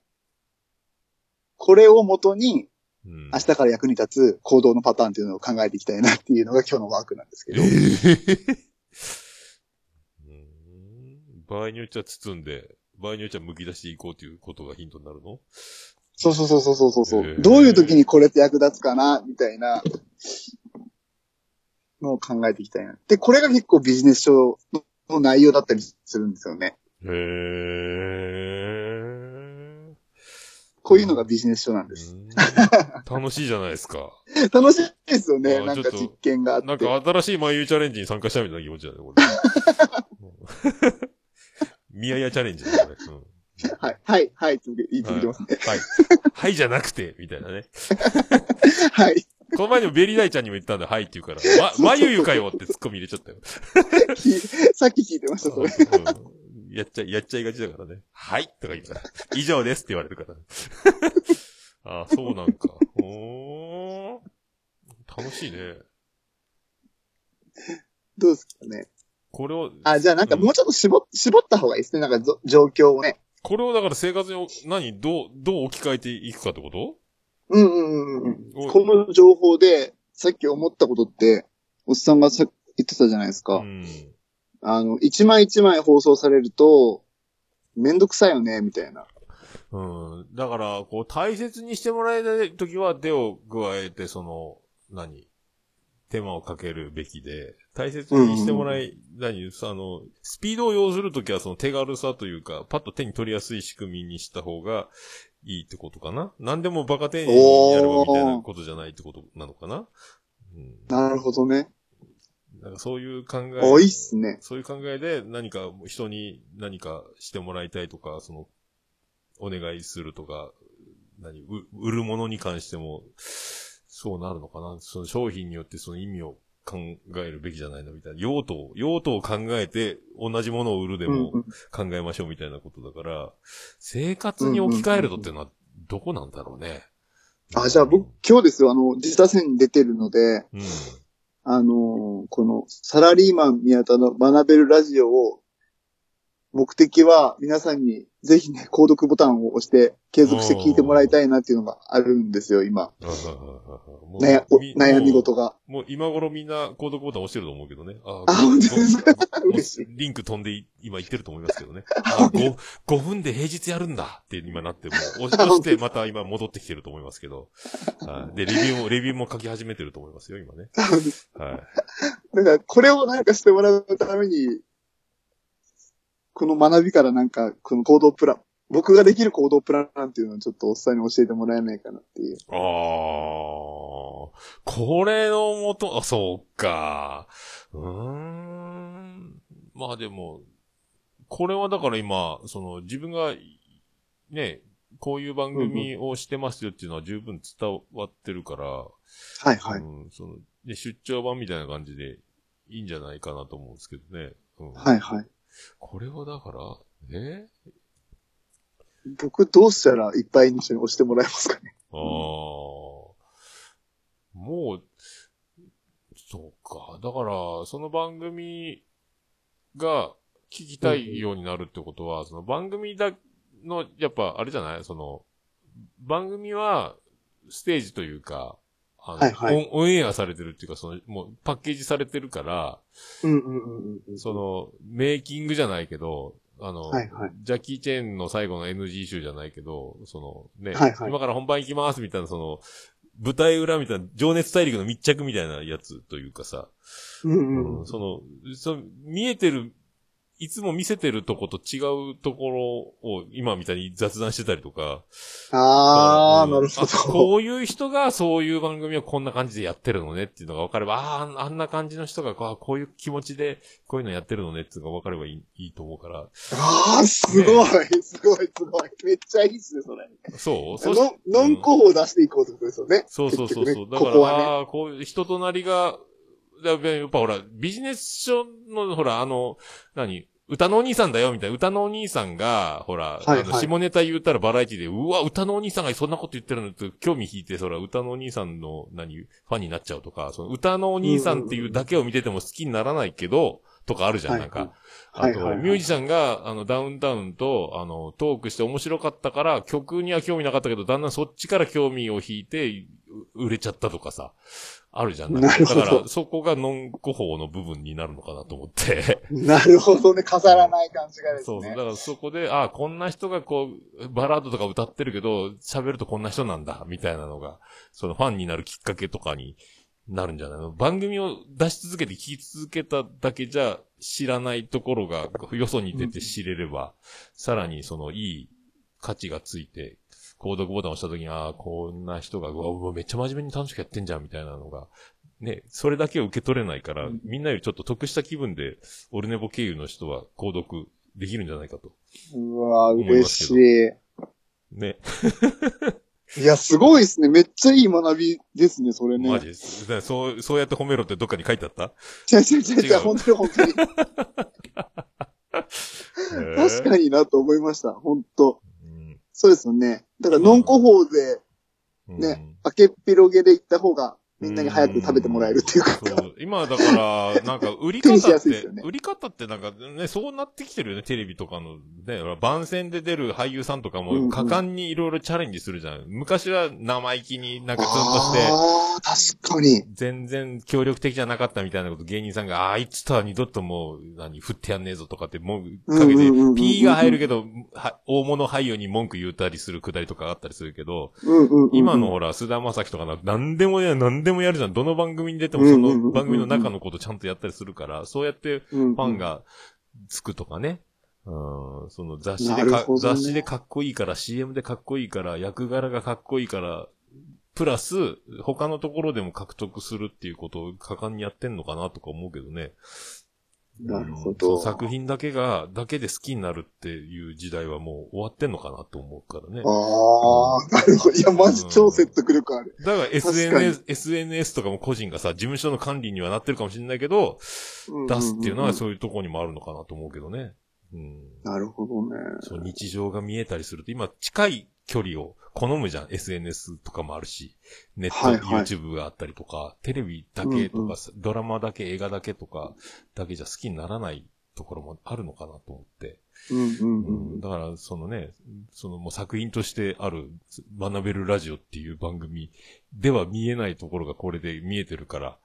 これをもとに、うん明日から役に立つ行動のパターンっていうのを考えていきたいなっていうのが今日のワークなんですけど。えー うん場合によっちゃ包んで、場合によっちゃ剥き出していこうということがヒントになるの？そうそうそうそうそうそう、へーどういう時にこれって役立つかな？みたいなのを考えていきたいな。で、これが結構ビジネス書の内容だったりするんですよね。へーこういうのがビジネス書なんです。うん楽しいじゃないですか。楽しいですよね。なんか実験があって。なんか新しい眉チャレンジに参加したみたいな気持ちだね、これ。うん宮やチャレンジだね、これ。うんはい、はい、はい、って言い続けてますね。はい。はいじゃなくて、みたいなね。はい。この前にもベリーダイちゃんにも言ったんで、はいって言うから、ま、まゆゆかよってツッコミ入れちゃったよ。きさっき聞いてました、それ。うんやっちゃ、やっちゃいがちだからね。はいとか言うから。以上ですって言われるから。ああ、そうなんか。おー。楽しいね。どうですかね。これを、あ、じゃあなんかもうちょっと絞っ絞った方がいいですね。なんかぞ状況をね。これをだから生活に、何、どう、どう置き換えていくかってこと？うんうんうんうん。おこの情報で、さっき思ったことって、おっさんがさ言ってたじゃないですか。うん。あの、一枚一枚放送されると、めんどくさいよね、みたいな。うん。だから、こう、大切にしてもらえないときは手を加えて、その、何？手間をかけるべきで、大切にしてもらい、何？あの、スピードを要するときはその手軽さというか、パッと手に取りやすい仕組みにした方がいいってことかな？何でもバカ丁寧にやればみたいなことじゃないってことなのかな？うん。なるほどね。なんかそういう考え。おいっすね。そういう考えで何か人に何かしてもらいたいとか、その、お願いするとか、何、う売るものに関しても、そうなるのかな？その商品によってその意味を考えるべきじゃないのみたいな。用途を、用途を考えて同じものを売るでも考えましょうみたいなことだから、生活に置き換えるとっていうのはどこなんだろうね。あ、じゃあ僕、今日ですよ、あの、自他戦に出てるので、うん。あのーこの、サラリーマン宮田の学べるラジオを、目的は皆さんにぜひね、購読ボタンを押して継続して聞いてもらいたいなっていうのがあるんですよ、今。悩み悩み事が。もう今頃みんな購読ボタン押してると思うけどね。ああ本当ですか嬉しいリンク飛んで今言ってると思いますけどね。あ 5, 5分で平日やるんだって今なっても、押してまた今戻ってきてると思いますけど。で、レビューも、レビューも書き始めてると思いますよ、今ね。はい。だから、これをなんかしてもらうために、この学びからなんか、この行動プラン、僕ができる行動プランっていうのをちょっとおっさんに教えてもらえないかなっていう。あー。これのもと、あ、そうか。うーん。まあでも、これはだから今、その自分が、ね、こういう番組をしてますよっていうのは十分伝わってるから、はいはい。うん、その、ね、出張版みたいな感じでいいんじゃないかなと思うんですけどね。うん、はいはい。これはだから、え？僕どうしたらいっぱいの人に押してもらえますかね？ああ、もう、そうか。だから、その番組が聞きたいようになるってことは、その番組だの、やっぱあれじゃない？その、番組はステージというか、あの、はいはい。オンエアされてるっていうか、その、もうパッケージされてるから、うんうんうんうん。その、メイキングじゃないけど、あの、はいはい。ジャッキー・チェーンの最後の NG 集じゃないけど、そのね、はいはい。今から本番行きますみたいな、その、舞台裏みたいな、情熱大陸の密着みたいなやつというかさ、うんうん。うんその、その、見えてる、いつも見せてるとこと違うところを今みたいに雑談してたりとか。ああ、うんなるほあど。こういう人がそういう番組をこんな感じでやってるのねっていうのが分かれば、ああ、あんな感じの人がこうこういう気持ちでこういうのやってるのねっていうのが分かればいいいいと思うから。ああ、すごい、すごい、すごい。めっちゃいいっすね、それ。そうそうノンノン候補を出していこうってことですよね。そうそうそうそう。だから、ここはこういう人となりがやっぱほら、ビジネス書の、ほら、あの、何？歌のお兄さんだよ、みたいな。歌のお兄さんが、ほら、はいはい。あの下ネタ言ったらバラエティで、うわ、歌のお兄さんがそんなこと言ってるのって興味引いて、そら、歌のお兄さんの、何、ファンになっちゃうとか、その歌のお兄さんっていうだけを見てても好きにならないけど、とかあるじゃん、なんか。あと、はい。はいはい。ミュージシャンが、あの、ダウンタウンと、あの、トークして面白かったから、曲には興味なかったけど、だんだんそっちから興味を引いて、う売れちゃったとかさ、あるじゃん。なるほどだから、そこがノンコ法の部分になるのかなと思って。なるほどね。飾らない感じがですそうそう。ねだ。からそこで、あこんな人がこう、バラードとか歌ってるけど、喋るとこんな人なんだ、みたいなのが、そのファンになるきっかけとかになるんじゃないの？番組を出し続けて聞き続けただけじゃ知らないところが、よそに出て知れれば、さらにそのいい価値がついて、購読ボタンを押した時に、ああ、こんな人が、うわめっちゃ真面目に楽しくやってんじゃん、みたいなのが、ね、それだけを受け取れないから、みんなよりちょっと得した気分で、オルネボ経由の人は購読できるんじゃないかと。うわ嬉しい。ね。いや、すごいですね。めっちゃいい学びですね、それね。マジです。だそう、そうやって褒めろってどっかに書いてあった？違う違う違う違違うう、本当に本当に。確かに。になと思いました。本当うんそうですよね。だから、ノンコ法で、うんね、開けっ広げで行った方が、みんなに早く食べてもらえるっていうか。そう今だから、なんか売り方って ね、売り方ってなんかね、そうなってきてるよね、テレビとかの。ね、番宣で出る俳優さんとかうんうんも果敢にいろいろチャレンジするじゃん。昔は生意気になんかツンとして、ああ、確かに。全然協力的じゃなかったみたいなこと芸人さんが、ああいつとは二度ともう、何、振ってやんねえぞとかって、もう、かけてうんうんうんうんうん、P が入るけど、は大物俳優に文句言ったりするくだりとかあったりするけど、うんうんうんうん。今のほら、菅田正樹とかな、何でもや、何でもやるじゃん。どの番組に出てもその番組の中のことちゃんとやったりするから、そうやってファン。がつくとかね。うん、その雑誌でか、ね雑誌でかっこいいから、CM でかっこいいから、役柄がかっこいいから、プラス、他のところでも獲得するっていうことを果敢にやってんのかなとか思うけどね。なるほうんど。作品だけが、だけで好きになるっていう時代はもう終わってんのかなと思うからね。ああ、なるほど。いや、マジ超説得力ある。だから SNS、SNS とかも個人がさ、事務所の管理にはなってるかもしれないけど、出すっていうのはうそういうところにもあるのかなと思うけどね。うん。なるほどね。そう、日常が見えたりすると、今近い距離を好むじゃん。SNS とかもあるし、ネット、はいはい YouTube があったりとか、テレビだけとか、うんうんドラマだけ、映画だけとか、だけじゃ好きにならないところもあるのかなと思って。うんうんううんん。だから、そのね、そのもう作品としてある、学べるラジオっていう番組では見えないところがこれで見えてるから、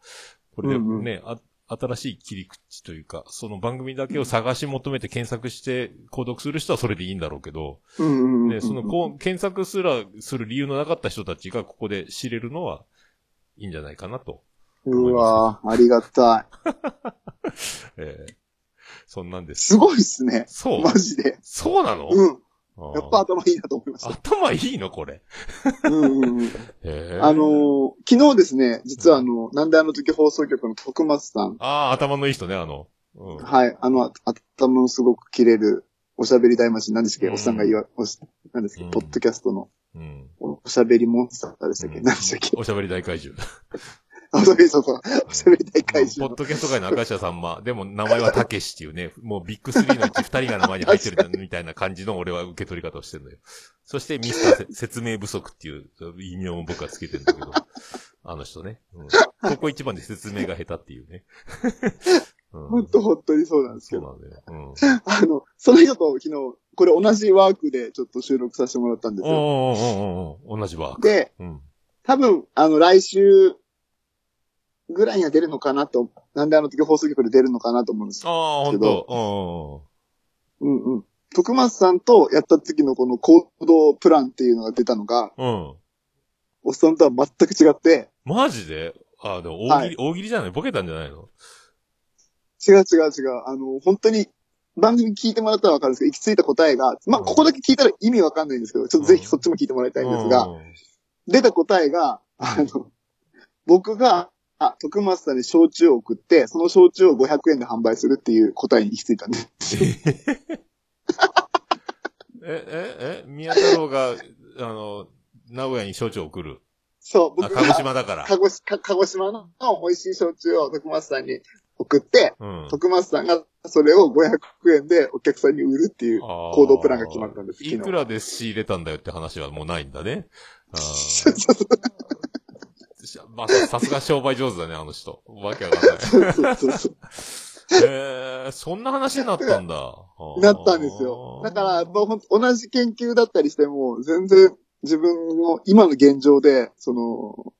これでうんうんね、あ新しい切り口というか、その番組だけを探し求めて検索して購読する人はそれでいいんだろうけど、うんうんうん。ね、そのこう、検索すらする理由のなかった人たちがここで知れるのはいいんじゃないかなと。うわーありがたい。えーそんなんです。すごいっすね。そうマジで。そうなの？うん。やっぱ頭いいなと思いました。頭いいのこれ。うんうんうん。あのー昨日ですね、実はあの、なんであの時放送局の徳松さん。ああ、頭のいい人ね、あの。うん。はい。あの、あ頭のすごく切れる、おしゃべり大魔神、何でしたっけ、うんおっさんが言わ、おし、何ですっけ、うんポッドキャストのうん。おしゃべりモンスターでしたっけ、うん何でしたっけ？おしゃべり大怪獣。おしゃべり、そうそう。おしゃべり大怪ポ獣ッドキャスト界の明石家さんま。でも名前はたけしっていうね、もうビッグスリーのうち二人が名前に入ってるみたいな感じの俺は受け取り方をしてるのよ。そしてミスターせ 説明不足っていう異名も僕はつけてるんだけど、あの人ね。うん、ここ一番で説明が下手っていうね。うん、本当本当にそうなんですけど。そうなんだよ。うん。あの、その人と昨日、これ同じワークでちょっと収録させてもらったんですよ。おーおーお同じわ。で、うん。多分、あの、来週ぐらいには出るのかなと、なんであの時放送局で出るのかなと思うんです。ああ、ほんと。うんうん。徳松さんとやった時のこの行動プランっていうのが出たのが、うん。うん。おっさんとは全く違って、マジで？ああ、でも大喜利、大喜利じゃない？ボケたんじゃないの？違う違う違う。あの、本当に、番組聞いてもらったらわかるんですけど、行き着いた答えが、まあ、うん。ここだけ聞いたら意味わかんないんですけど、ちょっとぜひそっちも聞いてもらいたいんですが、うん。出た答えが、あの、僕が、あ、徳松さんに焼酎を送って、その焼酎を500円で販売するっていう答えに行き着いたんです。え、え、え、宮太郎が、あの、名古屋に焼酎を送る。そう、あ、僕鹿児が島だから。鹿児か鹿児島の美味しい焼酎を徳松さんに送って、うん。徳松さんがそれを500円でお客さんに売るっていう行動プランが決まったんです、い。くらで仕入れたんだよって話はもうないんだね。あまあ、ささすが商売上手だね、あの人。わけわかんない。そうそうそう。へえ、そんな話になったんだ。なったんですよ。だから、同じ研究だったりしても、全然自分の今の現状で、その、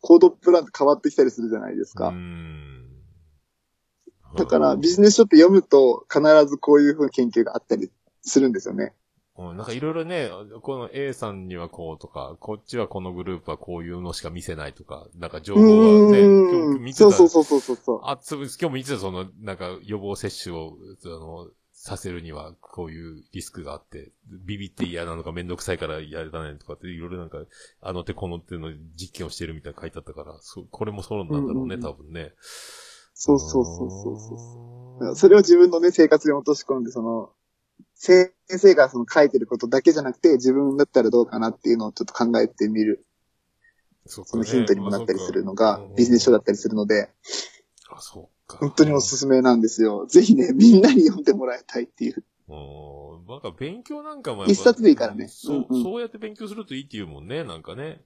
行動プランって変わってきたりするじゃないですうか。ん。だから、ビジネス書って読むと、必ずこういう風な研究があったりするんですよね。うん、なんかいろいろね、この A さんにはこうとか、こっちはこのグループはこういうのしか見せないとか、なんか情報はね、今日見てた。そうそうそうそうそう。あ、つぶ、今日も言ってたその、なんか予防接種を、あの、させるにはこういうリスクがあって、ビビって嫌なのかめんどくさいからやらないとかっていろいろなんか、あの手この手の実験をしてるみたいな書いてあったから、そこれもそうなんだろうね、うんうんうん多分ね。そうそうそうそう。そうそれを自分のね、生活に落とし込んで、その、先生がその書いてることだけじゃなくて、自分だったらどうかなっていうのをちょっと考えてみる、そそのヒントにもなったりするのがビジネス書だったりするので、あ、そうか。本当におすすめなんですよ。ぜひね、みんなに読んでもらいたいっていう。うん。なんか勉強なんかも一冊でいいからねそう、そうやって勉強するといいって言うもんね、なんかね。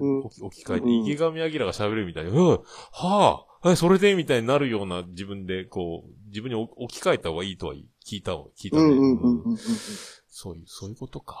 うん置き換えて、うん池上彰が喋るみたいに、うん、はあ、え、それでみたいになるような自分で、こう、自分に置置き換えた方がいいとは聞いたわ、聞いたね。うんうんうんうんうんうん。そういう、そういうことか。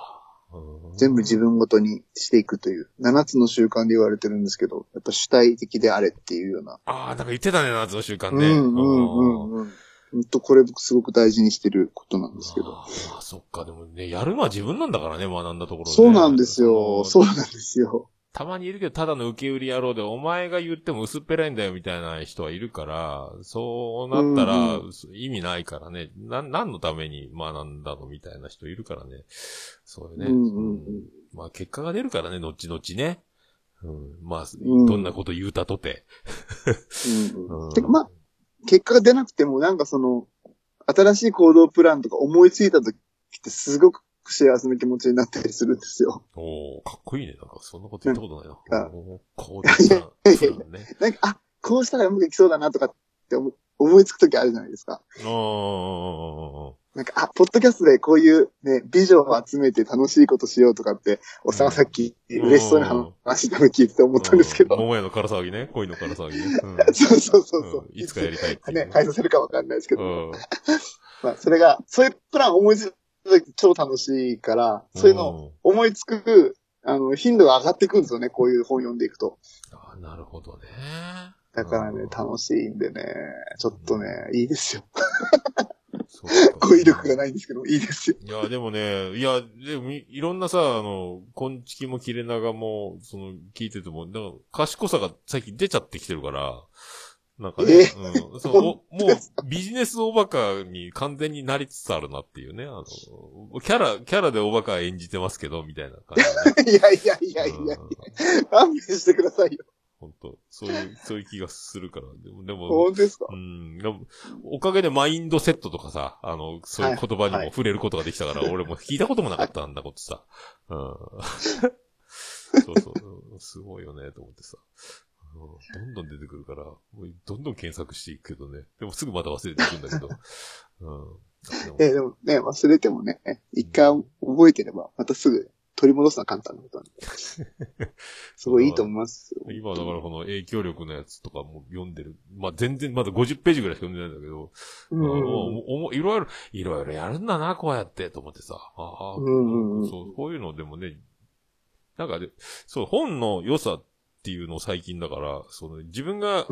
うん全部自分ごとにしていくという、7つの習慣で言われてるんですけど、やっぱ主体的であれっていうような。ああ、なんか言ってたね、夏の習慣うんね。うんうんうん。本当これ僕すごく大事にしてることなんですけど。ああ、そっか、でもね、やるのは自分なんだからね、学んだところ。そうなんですよ。そうなんですよ。たまにいるけど、ただの受け売り野郎で、お前が言っても薄っぺらいんだよみたいな人はいるから、そうなったらうん意味ないからね。な、何のために学んだのみたいな人いるからね。そうよね。うんうんまあ結果が出るからね、後々ね。うん、まあ、うんどんなこと言うたとて。うんうんうんてかまあ、結果が出なくてもなんかその、新しい行動プランとか思いついた時ってすごく幸せな気持ちになったりするんですよ。おーかっこいいね。なんかそんなこと言ったことないな。おーこうだね。なんか、あ、こうしたらうまくいきそうだなとかって思思いつく時あるじゃないですか。あーなんか、あ、ポッドキャストでこういうね、美女を集めて楽しいことしようとかって、おっさんがさっき嬉しそうに話してたの聞いてて思ったんですけど。桃屋の唐騒ぎね。恋の唐騒ぎね。うん そうそうそうそううんいつかやりたいいうね、返させるかわかんないですけど。うん まあ、それが、そういうプラン思いつ超楽しいから、そういうのを思いつく、あの、頻度が上がっていくんですよね、こういう本読んでいくと。あなるほどね。だからね、楽しいんでね、ちょっとね、いいですよ。語彙力がないんですけど、いいですよ。いや、でもね、いや、でもい、いろんなさ、あの、こんちきも切れ長も、その、聞いてても、なんか、賢さが最近出ちゃってきてるから、なんかね、え？うん、そう、おもう、ビジネスおバカに完全になりつつあるなっていうね、あの、キャラ、キャラでおバカ演じてますけど、みたいな感じ いやいやいやいや、うん勘弁してくださいよ。本当そういう、そういう気がするから。でも、でも、本当ですか？うん。でもおかげでマインドセットとかさ、あの、そういう言葉にはいも触れることができたから、俺も聞いたこともなかったんだことさ。うん。そうそううん。すごいよね、と思ってさ。うんどんどん出てくるから、どんどん検索していくけどね。でもすぐまた忘れていくんだけど。うん。えーでもね、忘れてもね、一回覚えてれば、またすぐ取り戻すのは簡単なことなんで。すごいいいと思いますよ。今だからこの影響力のやつとかも読んでる。まあ、全然まだ50ページぐらいしか読んでないんだけど、いろいろ、いろいろやるんだな、こうやって、と思ってさ。ああ、うんうんうんそう、こういうのでもね、なんかで、そう、本の良さっていうのを最近だから、その自分が、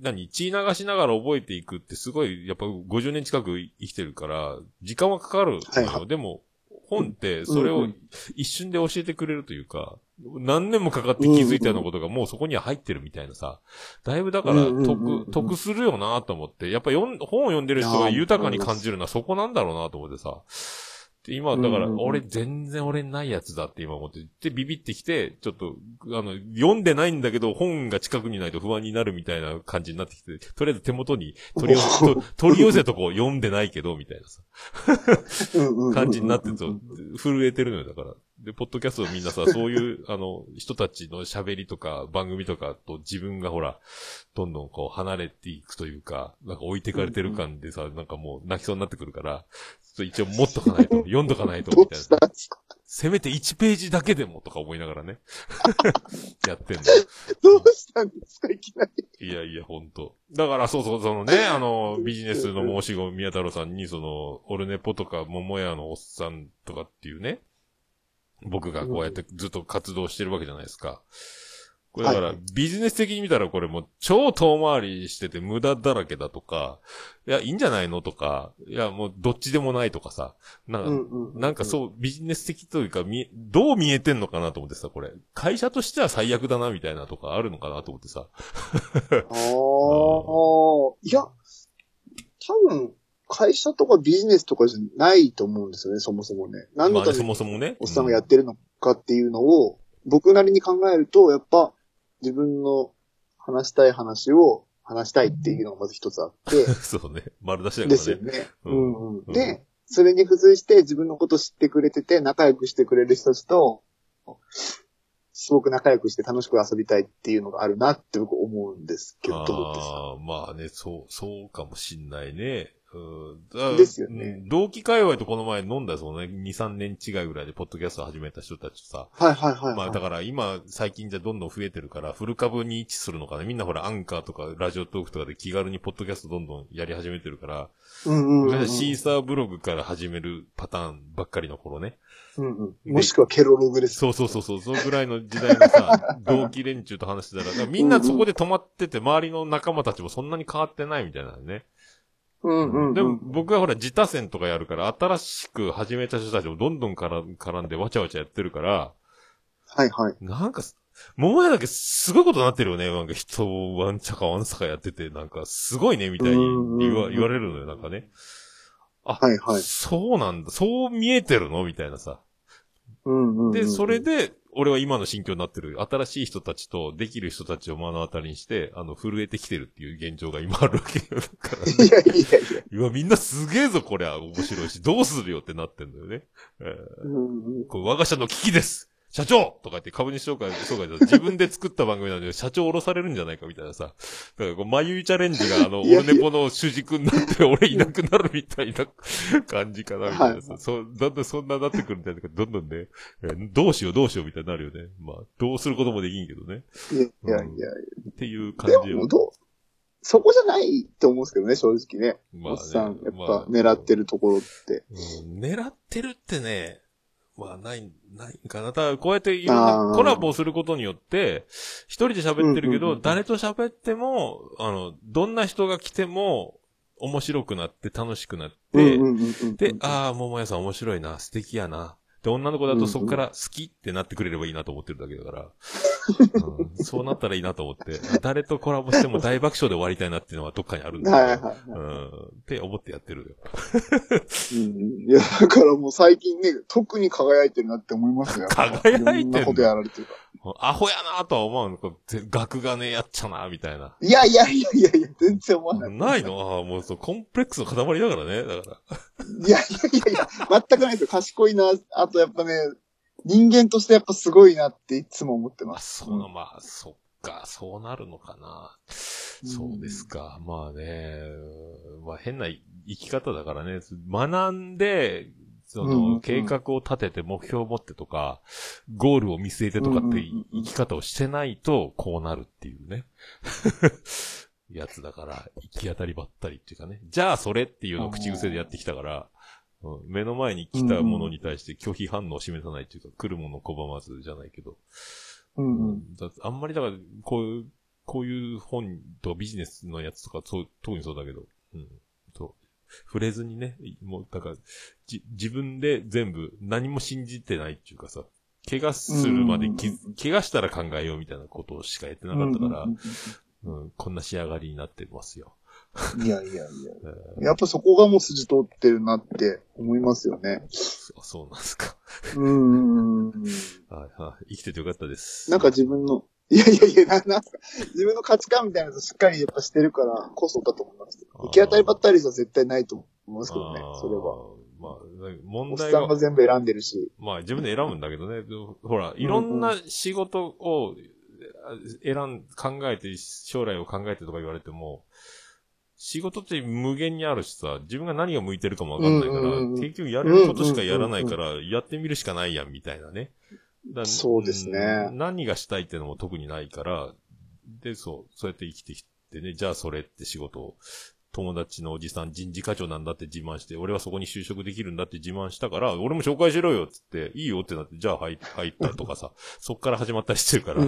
何、血流しながら覚えていくってすごい、やっぱ50年近く生きてるから、時間はかかるのよ。はいはでも、本ってそれを一瞬で教えてくれるというか、何年もかかって気づいたようなことがもうそこには入ってるみたいなさ、だいぶだから得、得するよなと思って、やっぱ本を読んでる人が豊かに感じるのはそこなんだろうなと思ってさ、で今、だから、俺全然俺にないやつだって今思って、で、ビビってきて、ちょっと、あの、読んでないんだけど、本が近くにないと不安になるみたいな感じになってきて、とりあえず手元に取り寄せ、と取り寄せとこう読んでないけど、みたいなさ、感じになってると、震えてるのよ、だから。で、ポッドキャストみんなさ、そういう、あの、人たちの喋りとか、番組とかと自分がほら、どんどんこう離れていくというか、なんか置いてかれてる感でさ、なんかもう泣きそうになってくるから、ちょっと一応持っとかないと、読んどかないと、みたいな。せめて1ページだけでもとか思いながらね。やってんの。どうしたんですかいきなり。いやいや、ほんと。だから、そうそう、そのね、あの、ビジネスの申し子、宮太郎さんに、その、オルネポとか、桃屋のおっさんとかっていうね、僕がこうやってずっと活動してるわけじゃないですか。これだから、はいビジネス的に見たらこれもう超遠回りしてて無駄だらけだとか、いや、いいんじゃないのとか、いや、もうどっちでもないとかさ、なんか、うんうん。なんかそう、ビジネス的というか、み、どう見えてんのかなと思ってさ、これ。会社としては最悪だな、みたいなとかあるのかなと思ってさ。ああ、いや、多分、会社とかビジネスとかじゃないと思うんですよね、そもそもね。何のためにもそもね。おっさんがやってるのかっていうのを、僕なりに考えると、やっぱ自分の話したい話を話したいっていうのがまず一つあって、う んそうね。丸出しだからね。ですよね。ううんんううんん。で、それに付随して自分のこと知ってくれてて仲良くしてくれる人たちと、すごく仲良くして楽しく遊びたいっていうのがあるなって僕思うんですけど、どうですか？ああ、まあね、そう、そうかもしんないね。うんだですよねうん同期界隈とこの前飲んだそうね。2、3年違いぐらいでポッドキャスト始めた人たちとさ。はいはいはい、はい。まあだから今、最近じゃどんどん増えてるから、フル株に位置するのかな。みんなほら、アンカーとかラジオトークとかで気軽にポッドキャストどんどんやり始めてるから、うんうんうんうん、シーサーブログから始めるパターンばっかりの頃ね。うんうん。もしくはケロログです。そうそうそうそう、そのぐらいの時代のさ、同期連中と話してたら、らみんなそこで止まってて、周りの仲間たちもそんなに変わってないみたいなのね。うんうんうん。でも僕はほら、自他戦とかやるから、新しく始めた人たちもどんどんから絡んでわちゃわちゃやってるから、はいはい。なんか、桃屋だけすごいことになってるよね。なんか人をワンチャカワンサカやってて、なんかすごいね、みたいに言わ言われるのよ、なんかね。あ、はいはいそうなんだ。そう見えてるの？みたいなさ。うんうんうん。で、それで、俺は今の心境になってる、新しい人たちとできる人たちを目の当たりにして、あの、震えてきてるっていう現状が今あるわけだから、いやいやいや。うわ、みんなすげえぞ、こりゃ、面白いし、どうするよってなってんだよね。えーうんうん。これ我が社の危機です社長とか言って株主紹介、紹介で自分で作った番組なので、社長降ろされるんじゃないかみたいなさ。だからこう、まゆいチャレンジが、あの、オいやルネポの主軸になって、俺いなくなるみたいな 感じかな、みたいなさ。はいそう、だんだんそんななってくるみたいな、どんどんね、えーどうしようどうしようみたいになるよね。まあ、どうすることもできんけどね。いやいやいや。っていう感じよそこじゃないと思うんですけどね、正直ね。まあねおっさん、やっまあぱ狙ってるところって。うん狙ってるってね、まあ、ない、ないんかな。ただ、こうやっていろんなコラボをすることによって、一人で喋ってるけど、うんうんうん誰と喋っても、あの、どんな人が来ても、面白くなって楽しくなって、うんうんうんうんで、ああ、桃屋さん面白いな、素敵やな。で、女の子だとそこから好きってなってくれればいいなと思ってるだけだから、うん。そうなったらいいなと思って、誰とコラボしても大爆笑で終わりたいなっていうのはどっかにあるんだけど、はいはいはい。うん、って思ってやってるよ。うん。いや、だからもう最近ね、特に輝いてるなって思いますよ。輝いてんの？いろんなことやられてるかアホやなとは思うの。学がね、やっちゃな、みたいな。ら。いやいやいやいやいや、全然思わない。ないの？ああ、もうそう、コンプレックスの塊だからね。だから。いやいやいやいや、全くないですよ。賢いな。あとやっぱね、人間としてやっぱすごいなっていつも思ってあ、ます。そうな、まあ、そっか、そうなるのかな。そうですか。まあね、うんまあ変な生き方だからね。学んで、その、計画を立てて目標を持ってとか、ゴールを見据えてとかって生き方をしてないと、こうなるっていうね。やつだから、行き当たりばったりっていうかね。じゃあそれっていうのを口癖でやってきたから、うん目の前に来たものに対して拒否反応を示さないっていうか、来るものを拒まずじゃないけど。うんうん。だあんまりだから、こういう、こういう本とビジネスのやつとか、そう、特にそうだけど、うん。触れずにね、もう、だから、じ、自分で全部何も信じてないっていうかさ、怪我するまでき、うん怪我したら考えようみたいなことしかやってなかったから、うんうんこんな仕上がりになってますよ。うんいやいやいや。えーやっぱそこがもう筋通ってるなって思いますよね。そそうなんですか。うん。はいはい。生きててよかったです。なんか自分の、いやいやいや、ななんすか。自分の価値観みたいなのしっかりやっぱしてるからこそだと思います。あー行き当たりばったりじゃ絶対ないと思いますけどねそれは。まあ、問おっ題がさんが、全部選んでるし。まあ自分で選ぶんだけどね。ほら、いろんな仕事を選ん、考えて、将来を考えてとか言われても、仕事って無限にあるしさ、自分が何が向いてるかもわかんないから、結局やれることしかやらないから、やってみるしかないやん、みたいなね。だそうですねうん何がしたいっていうのも特にないから、で、そう、そうやって生きてきてね、じゃあそれって仕事を、友達のおじさん人事課長なんだって自慢して、俺はそこに就職できるんだって自慢したから、俺も紹介しろよっつって、いいよってなって、じゃあ入入ったとかさ、そっから始まったりしてるから、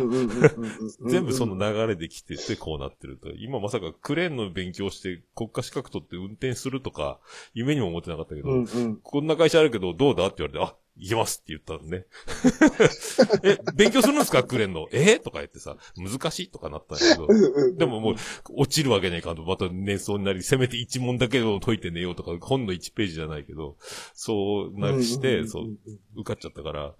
全部その流れで来ててこうなってると。今まさかクレーンの勉強して国家資格取って運転するとか、夢にも思ってなかったけど、うんうん。こんな会社あるけどどうだって言われて、あ、行けますって言ったのね。え、勉強するんですか？クレーンの？え？とか言ってさ、難しいとかなったんやけど。でももう、落ちるわけねえかんと、また寝そうになり、せめて一問だけを解いて寝ようとか、本の1ページじゃないけど、そうなりして、そう、受かっちゃったから、っ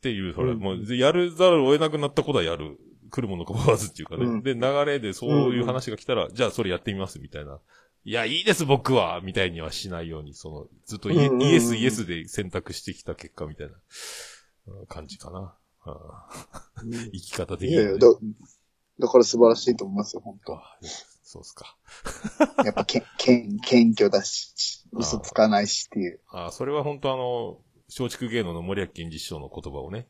ていう、ほら、うんもう、やるざるを得なくなったことはやる。来るもの拒まずっていうかね。うんで、流れでそういう話が来たら、じゃあそれやってみます、みたいな。いや、いいです、僕はみたいにはしないように、その、ずっとイ,、エス、イエスで選択してきた結果みたいなうん感じかな。はあ生き方的にはね、いやいや、だ、だから素晴らしいと思いますよ、本当あそうっすか。やっぱけ、けん、謙虚だし、嘘つかないしっていう。あそれは本当あの、松竹芸能の森脇健児師匠の言葉をね、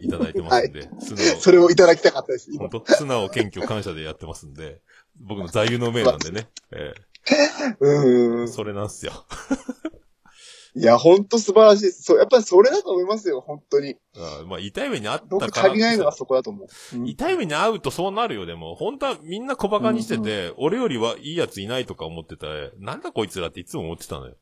いただいてますんで、素直それをいただきたかったです、今本。当？素直、謙虚、感謝でやってますんで、僕の座右の銘なんでね、えうんうん。えそれなんすよ。いや、本当素晴らしいです。そう、やっぱりそれだと思いますよ、本当に。あまあ、痛い目にあった僕から足りないのはそこだと思う。うん痛い目に遭うとそうなるよ、でも。本当はみんな小馬鹿にしてて、俺よりはいいやついないとか思ってたら、なんだこいつらっていつも思ってたのよ。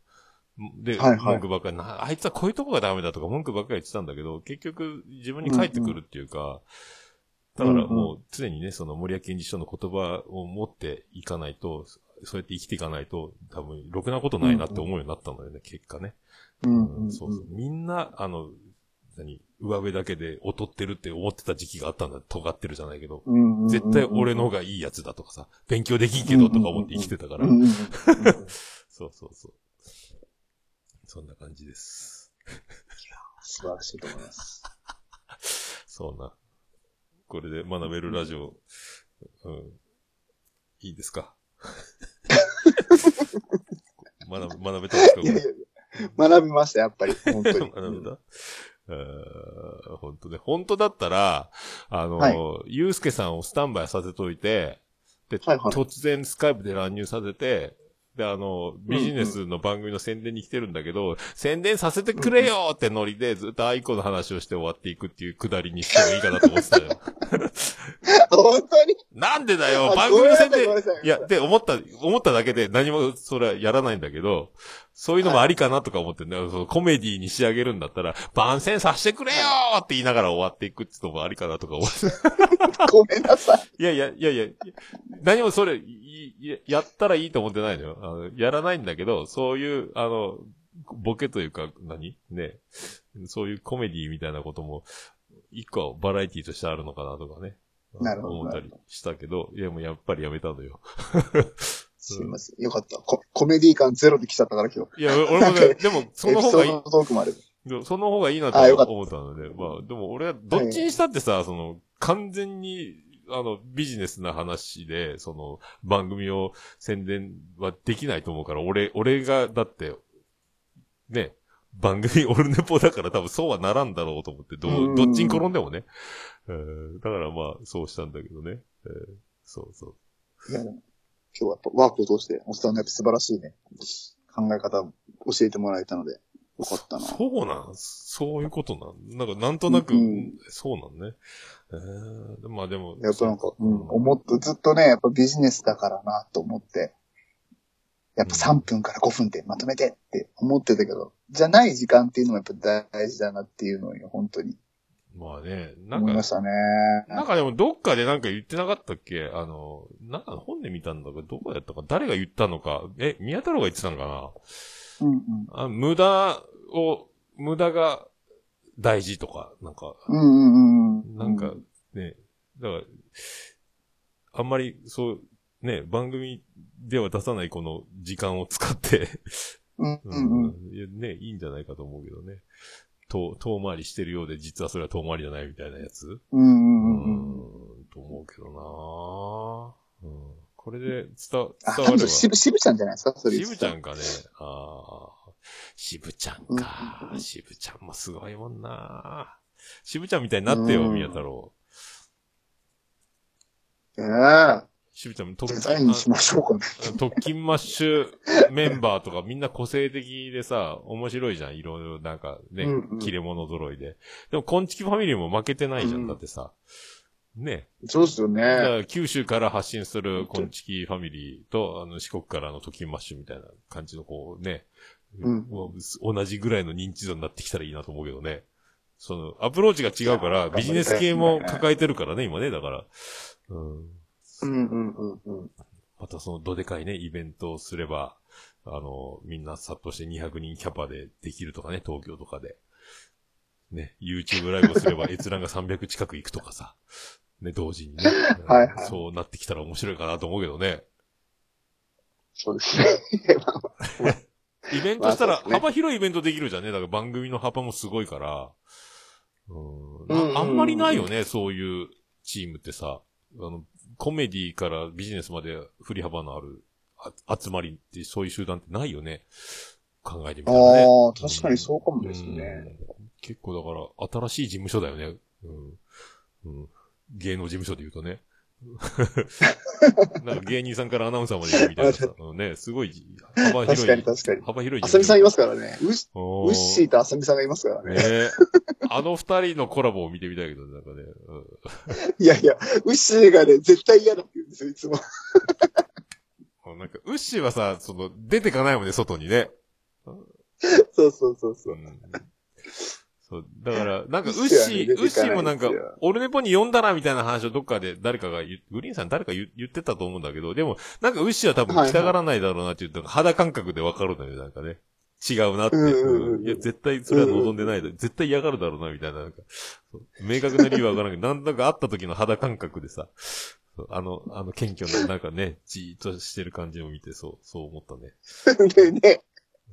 で、はいはい文句ばっかりな、あいつはこういうとこがダメだとか文句ばっかり言ってたんだけど、結局自分に返ってくるっていうか、だからもう常にね、その森脇健児師匠の言葉を持っていかないと、そうやって生きていかないと、多分、ろくなことないなって思うようになったのよね、結果ね。うんうんそうそう。みんな、あの、何、上辺だけで劣ってるって思ってた時期があったんだ。尖ってるじゃないけど。うんうんうん絶対俺の方がいいやつだとかさ、勉強できんけどとか思って生きてたからう。んうんうん そうそうそう。そんな感じです。素晴らしいと思います。そうな。これで学べるラジオ、うん。いいですか？学べ、学べたんですか？いやいやいや学びました、やっぱり。本当に。学べた？えー本当ね。本当だったら、あの、はいゆうすけさんをスタンバイさせといて、で、はいはい突然スカイプで乱入させて、で、あの、ビジネスの番組の宣伝に来てるんだけど、宣伝させてくれよってノリで、ずっとアイコの話をして終わっていくっていうくだりにしてもいいかなと思ってたよ。本当に？なんでだよ！あ番組の宣伝いや、で、思った、思っただけで何もそれはやらないんだけど、そういうのもありかなとか思ってんだよ。そのコメディに仕上げるんだったら、番宣させてくれよって言いながら終わっていくってのもありかなとか思って。ごめんなさい。いやいや、いやいや、何もそれ、いいやったらいいと思ってないのよ。あのやらないんだけど、そういう、あの、ボケというか、何？ね。そういうコメディみたいなことも、一個はバラエティとしてあるのかなとかね。なるほど思ったりしたけど、いやもうやっぱりやめたのよ。すいません。よかった。ココメディ感ゼロで来ちゃったから今日。いや、俺もね、でも、その方がいいエピソードトークもある。その方がいいなと思ったので、まあ、でも俺はどっちにしたってさ、その、完全に、あの、ビジネスな話で、その、番組を宣伝はできないと思うから、俺、俺が、だって、ね、番組オルネポだから多分そうはならんだろうと思って、どどっちに転んでもね。えーだからまあ、そうしたんだけどね。えーそうそう。いや、今日はやっぱワークを通して、おっさんのやっぱ素晴らしいね、考え方を教えてもらえたので、よかったな。そうなんそういうことなんなんか、なんとなく、うんそうなんね。えー、まあでも。やっぱなんか、うん、思って、ずっとね、やっぱビジネスだからなと思って、やっぱ3分から5分でまとめてって思ってたけど、じゃない時間っていうのもやっぱ大事だなっていうのを本当にまあね、なんかね。なんかでもどっかでなんか言ってなかったっけ？あの、なんか本で見たんだけど、どこやったか？誰が言ったのか？え、宮太郎が言ってたのかうんうん。なあ無駄を、無駄が大事とか、なんか、うんうんうん。なんか、ね、だから、あんまりそう、ね、番組では出さないこの時間を使って、うん、ううん、うん。ね、いいんじゃないかと思うけどね。遠、遠回りしてるようで、実はそれは遠回りじゃないみたいなやつ？うん、うん、うん。ん、と思うけどなうん。これで伝、伝あ、われば。多分渋、渋ちゃんじゃないですか？それ。渋ちゃんかね。ああ。渋ちゃんか。うん渋ちゃんもすごいもんな。渋ちゃんみたいになってよ、うん宮太郎。ええ渋ちゃんも特デザインしましょうかね。特勤マッシュメンバーとかみんな個性的でさ、面白いじゃん。いろいろなんかね、うんうん切れ者揃いで。でも、コンチキファミリーも負けてないじゃん。うんだってさ。ね。そうですよね。だから九州から発信するコンチキファミリーと、あの、四国からの特勤マッシュみたいな感じのこうね、うん同じぐらいの認知度になってきたらいいなと思うけどね。その、アプローチが違うから、ビジネス系も抱えてるからね、今ね、だから。うん。うん、うん、うん、うん。またそのどでかいね、イベントをすれば、あの、みんな殺到して200人キャパでできるとかね、東京とかで。ね、YouTube ライブをすれば閲覧が300近くいくとかさ。ね、同時にね。はいはいそうなってきたら面白いかなと思うけどね。そうですね。イベントしたら幅広いイベントできるじゃんね。だから番組の幅もすごいから。うんあんまりないよね、そういうチームってさ。あの、コメディからビジネスまで振り幅のあるあ集まりって、そういう集団ってないよね。考えてみたらね。ああ、確かにそうかもですね。うん結構だから、新しい事務所だよね。うん。うん。芸能事務所で言うとね。なんか芸人さんからアナウンサーまでいるみたいなさ。うんね、すごい幅広い。確かに確かに。幅広いあさみさんいますかからね。ウッウウッシーとあさみさんがいますからね。ねえ。あの二人のコラボを見てみたいけど、なんかね。うんいやいや、ウッシーがね、絶対嫌だって言うんですよ、いつも。なんか、ウッシーはさ、その、出てかないもんね、外にね。そうそうそうそうう。ん。そう、だから、なんか、ウッシーウッシーもなんかんですよ、オルネポに呼んだな、みたいな話をどっかで誰かがグリーンさん誰か言言ってたと思うんだけど、でも、なんかウッシーは多分来たがらないだろうなって言うと、肌感覚でわかるのよ、なんかね。違うなって。ういや、絶対それは望んでないだ、絶対嫌がるだろうな、みたいな、なんか、明確な理由はわからんけど、なんだか会った時の肌感覚でさ、あの、あの、謙虚な、なんかね、じーっとしてる感じを見て、そう、そう思ったね。で ね、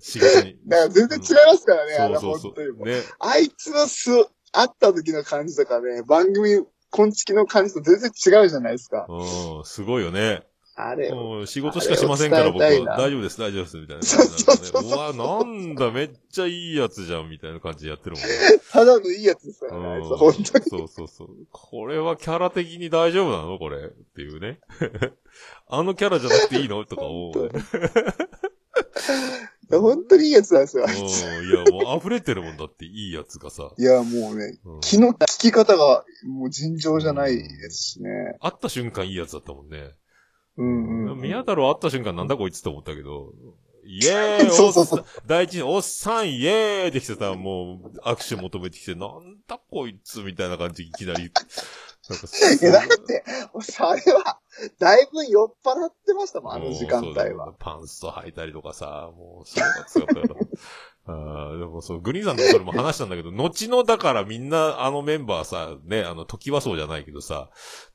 仕事に。だから全然違いますからね、あれそうそうそう。本当にもう。ね。あいつのす、会った時の感じとかね、番組、こんちきの感じと全然違うじゃないですか。うん、すごいよね。あれ、もう仕事しかしませんから僕は大丈夫です、大丈夫です、みたいな。そうそうそうそううわ、なんだ、めっちゃいいやつじゃん、みたいな感じでやってるもんね。ただのいいやつですからね、あいつうん本当に。そうそうそう。これはキャラ的に大丈夫なのこれ。っていうね。あのキャラじゃなくていいの？とか思う、や本当にいいやつなんですよ、あいつ。うん。いや、もう溢れてるもんだって、いいやつがさ。いや、もうね、うん気の利き方が、もう尋常じゃないですしね。会った瞬間いいやつだったもんね。うんうん。宮太郎会った瞬間なんだこいつって思ったけど、イエーイ そうそうそうおっさん第一におっさんイエーイってきてさ、もう握手求めてきて、なんだこいつみたいな感じいきなり。いや、だって、あれは、だいぶ酔っ払ってましたもん、あの時間帯は。よパンスト履いたりとかさ、もう、すごかった。あーでもそう、グリーンさんとそれも話したんだけど、後のだからみんなあのメンバーさ、ね、あの、時はそうじゃないけどさ、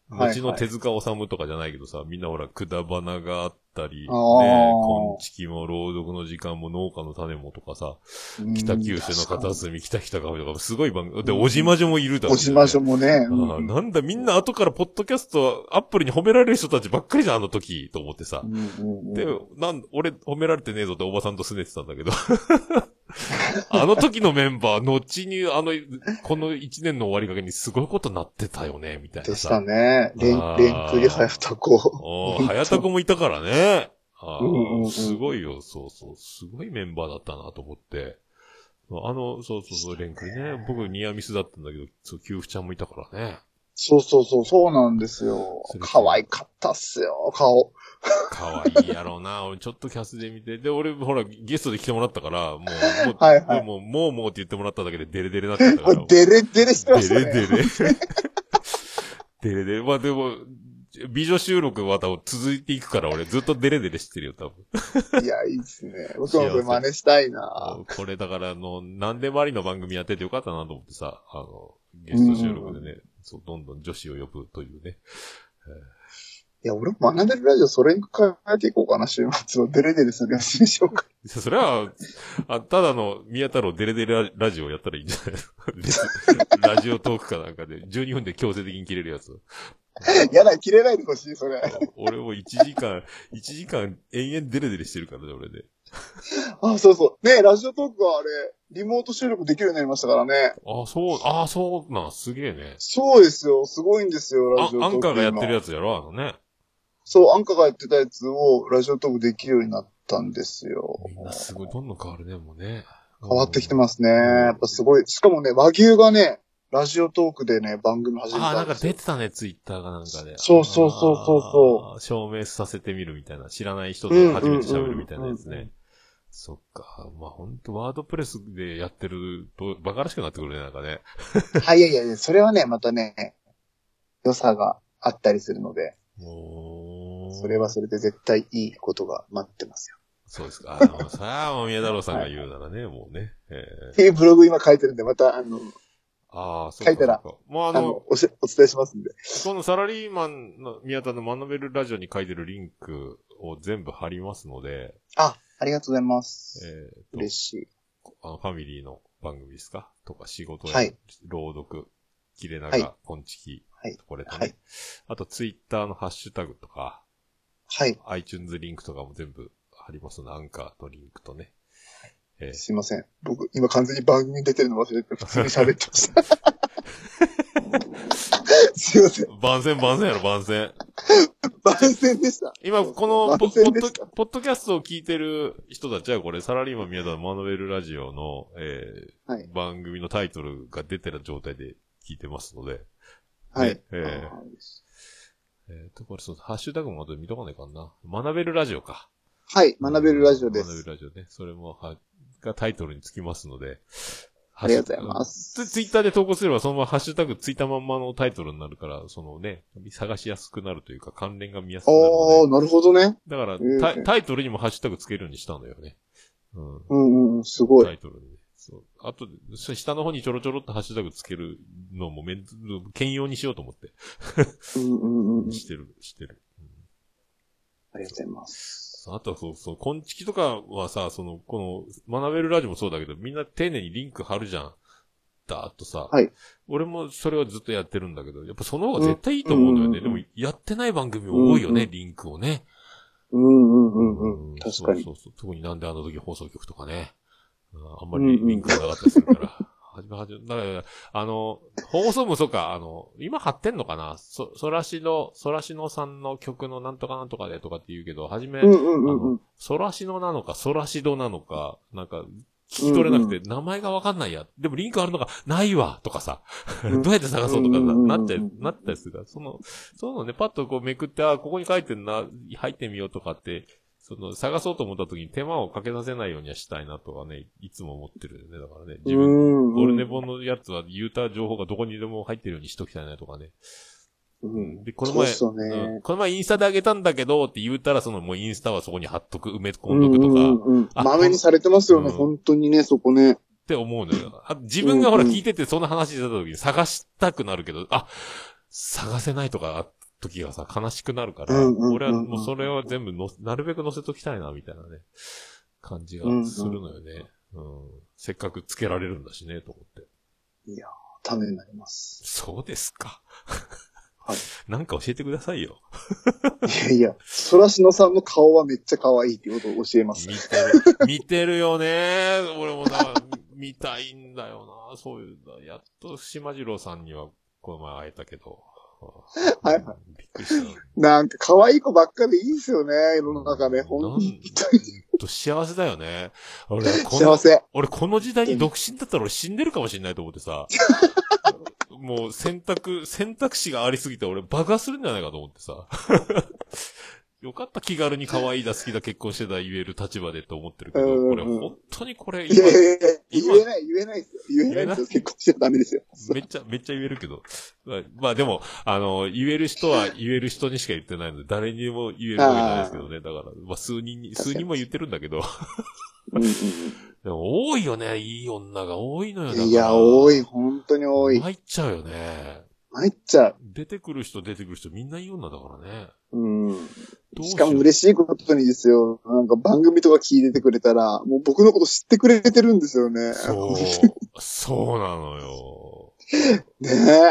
はいはい後の手塚治虫とかじゃないけどさ、みんなほら、くだばながあったり、ね、こんちきも朗読の時間も農家の種もとかさ、うん北九州の片隅、北北カフェとか、すごい番組。で、おじまじょもいるだろうねおじまじょもね。あうんあなんだ、みんな後からポッドキャスト、アップルに褒められる人たちばっかりじゃん、あの時、と思ってさ。うんうんでうん、なん、俺褒められてねえぞっておばさんとすねてたんだけど。あの時のメンバー、後に、あの、この一年の終わりかけにすごいことなってたよね、みたいなさ。でしたね。レンレンクリハヤタコ。おー、はやたこもいたからね。うんうんうんすごいよ、そうそう。すごいメンバーだったなと思って。あの、そうそうそう、レンクリね。僕ニアミスだったんだけど、そう、キューフちゃんもいたからね。そうそうそう、そうなんですよ可愛かったっすよ、顔。可愛いやろうな。俺ちょっとキャスで見て。で、俺、ほら、ゲストで来てもらったから、もう、もう、はいはいもう、もう、もうって言ってもらっただけでデレデレになっちゃったから。もうデレデレしてましたね。デレデレ。デレデレ。まあでも、美女収録は多分続いていくから、俺ずっとデレデレしてるよ、多分。いや、いいっすね。僕もこれ真似したいな。これだから、あの、何でもありの番組やっててよかったなと思ってさ、あの、ゲスト収録でね、そう、どんどん女子を呼ぶというね。いや、俺も学べるラジオそれに変えていこうかな、週末を。デレデレするやつにしようか。それは、あ、ただの宮太郎デレデレラジオやったらいいんじゃない？ラジオトークかなんかで、12分で強制的に切れるやつ。やだ、切れないでほしい、それ。俺も1時間、1時間延々デレデレしてるからね、俺で。あ、そうそう。ねラジオトークはあれ、リモート収録できるようになりましたからね。あ、そう、あ、そうなん、すげえね。そうですよ。すごいんですよ、あラジオトーク。アンカーがやってる今やつやろ、あのね。そう、アンカーがやってたやつをラジオトークできるようになったんですよ。みんなすごい、どんどん変わるね、もうね。変わってきてす。ますね。やっぱすごい。しかもね、和牛がね、ラジオトークでね、番組始めあ、なんか。出てたね、ツイッターがなんかで。そうそうそうそうそう証明させてみるみたいな。知らない人と初めて喋るみたいなやつうんうんうんね。そっか。まあ本当ワードプレスでやってると、バカらしくなってくるね、なんかね。はい、いやいやいや、それはね、またね、良さがあったりするので、おーそれはそれで絶対いいことが待ってますよ。そうですか。あの さあ、もう宮太郎さんが言うならね、もうね。えっていうブログ今書いてるんで、また、あの、ー、ああ、そうか書いたらそうかもうああの、の、おしお伝えしますんで。このサラリーマンの宮田の学べるラジオに書いてるリンクを全部貼りますので、あ、ありがとうございます。えーと嬉しい。あの、ファミリーの番組ですか？とか、仕事や、はい朗読、切れはい長、こんちき、はいこれとね、はいあと、ツイッターのハッシュタグとか、はい。iTunes リンクとかも全部貼りますので、アンカーのリンクとね。えーすいません。僕、今完全に番組に出てるの忘れて、普通に喋ってました。すいません。番宣番宣やろ、番宣。番宣でした。今、このポ、ッ。ポッドキャストを聞いてる人たちは、これ、サラリーマン宮田の学べるラジオの、えーはい。番組のタイトルが出てる状態で聞いてますので、はい。ねえあーえっ、と、これそう、ハッシュタグも後で見とかないかんな。学べるラジオか。はい。学べるラジオで学べす。るラジオね。それも、は、がタイトルにつきますので。ありがとうございますツツイッターで投稿すれば、そのままハッシュタグついたまんまのタイトルになるから、そのね、探しやすくなるというか、関連が見やすくなるあのあ、なるほどね。で。だから、ータイタイトルにもハッシュタグつけるようにしたんだよね。うん。うんうん、すごい。タイトルにね。そう。あと、そ下の方にちょろちょろっとハッシュタグつけるのもめん、兼用にしようと思って。うんうんうん。してる、してる。ありがとうございます。あとはそうそう、こんちきとかはさ、その、この、学べるラジオもそうだけど、みんな丁寧にリンク貼るじゃん。だーっとさ。はい俺もそれはずっとやってるんだけど、やっぱその方が絶対いいと思うんだよね。うんでも、やってない番組多いよね、うんリンクをね。うんうんうんうん。確かに。そうそうそう。特になんであの時放送局とかね。うんあんまりリンクがなかったりするから。はじめはじめ、だから、あの、放送もそうか、あの、今貼ってんのかな？そ、そらしの、そらしのさんの曲のなんとかなんとかでとかって言うけど、はじめ、うんうんうんうん。ソラシノなのか、ソラシドなのか、なんか、聞き取れなくて、名前がわかんないや。でもリンクあるのが、ないわとかさ、うん。どうやって探そうとかなったり、なったりするから、その、そのね、パッとこうめくって、あ、ここに書いてんな、入ってみようとかって、その、探そうと思った時に手間をかけさせないようにはしたいなとかね、いつも思ってるよね。だからね、自分、分オルネボのやつは言うた情報がどこにでも入ってるようにしときたいなとかね。うん。で、この前、ねうんこの前インスタであげたんだけどって言うたら、そのもうインスタはそこに貼っとく、埋め込んどくとか、うんうんうんあ豆にされてますよね、うん本当にね、そこね。って思うのよ。あ自分がほら聞いててその話してた時に探したくなるけど、あ、探せないとかあった時がさ、悲しくなるから、うんうんうんうん俺はもうそれは全部の、なるべく載せときたいな、みたいなね、感じがするのよね。うんせっかくつけられるんだしね、と思って。いやー、ためになります。そうですか。はい。なんか教えてくださいよ。いやいや、そらしのさんの顔はめっちゃ可愛いっていうことを教えます見。てる、見てるよね。俺もな、見たいんだよな。そういうの。やっと島次郎さんにはこの前会えたけど。はいはびっくりした。なんか可愛い子ばっかでいいですよね、世の中ね。ほんと幸せだよね。俺、この、幸せ。俺この時代に独身だったら俺死んでるかもしれないと思ってさ。もう選択、選択肢がありすぎて俺爆破するんじゃないかと思ってさ。よかった気軽に可愛いだ好きだ結婚してた言える立場でと思ってるけど、うんこれ本当にこれいやいやいや、今言えない、言えないですよ。言えないですよ。結婚しちゃダメですよ。めっちゃ、めっちゃ言えるけど。まあ、まあでも、あの、言える人は言える人にしか言ってないので、誰にも言えるわけないですけどね。だから、まあ数人に、数人も言ってるんだけど。うんうんでも多いよね、いい女が多いのよ。いや、多い、本当に多い。参っちゃうよね。参っちゃう。出てくる人出てくる人みんないい女だからね。うん。しかも嬉しいことにですよ。なんか番組とか聞いててくれたら、もう僕のこと知ってくれてるんですよね。そう。そうなのよ。ね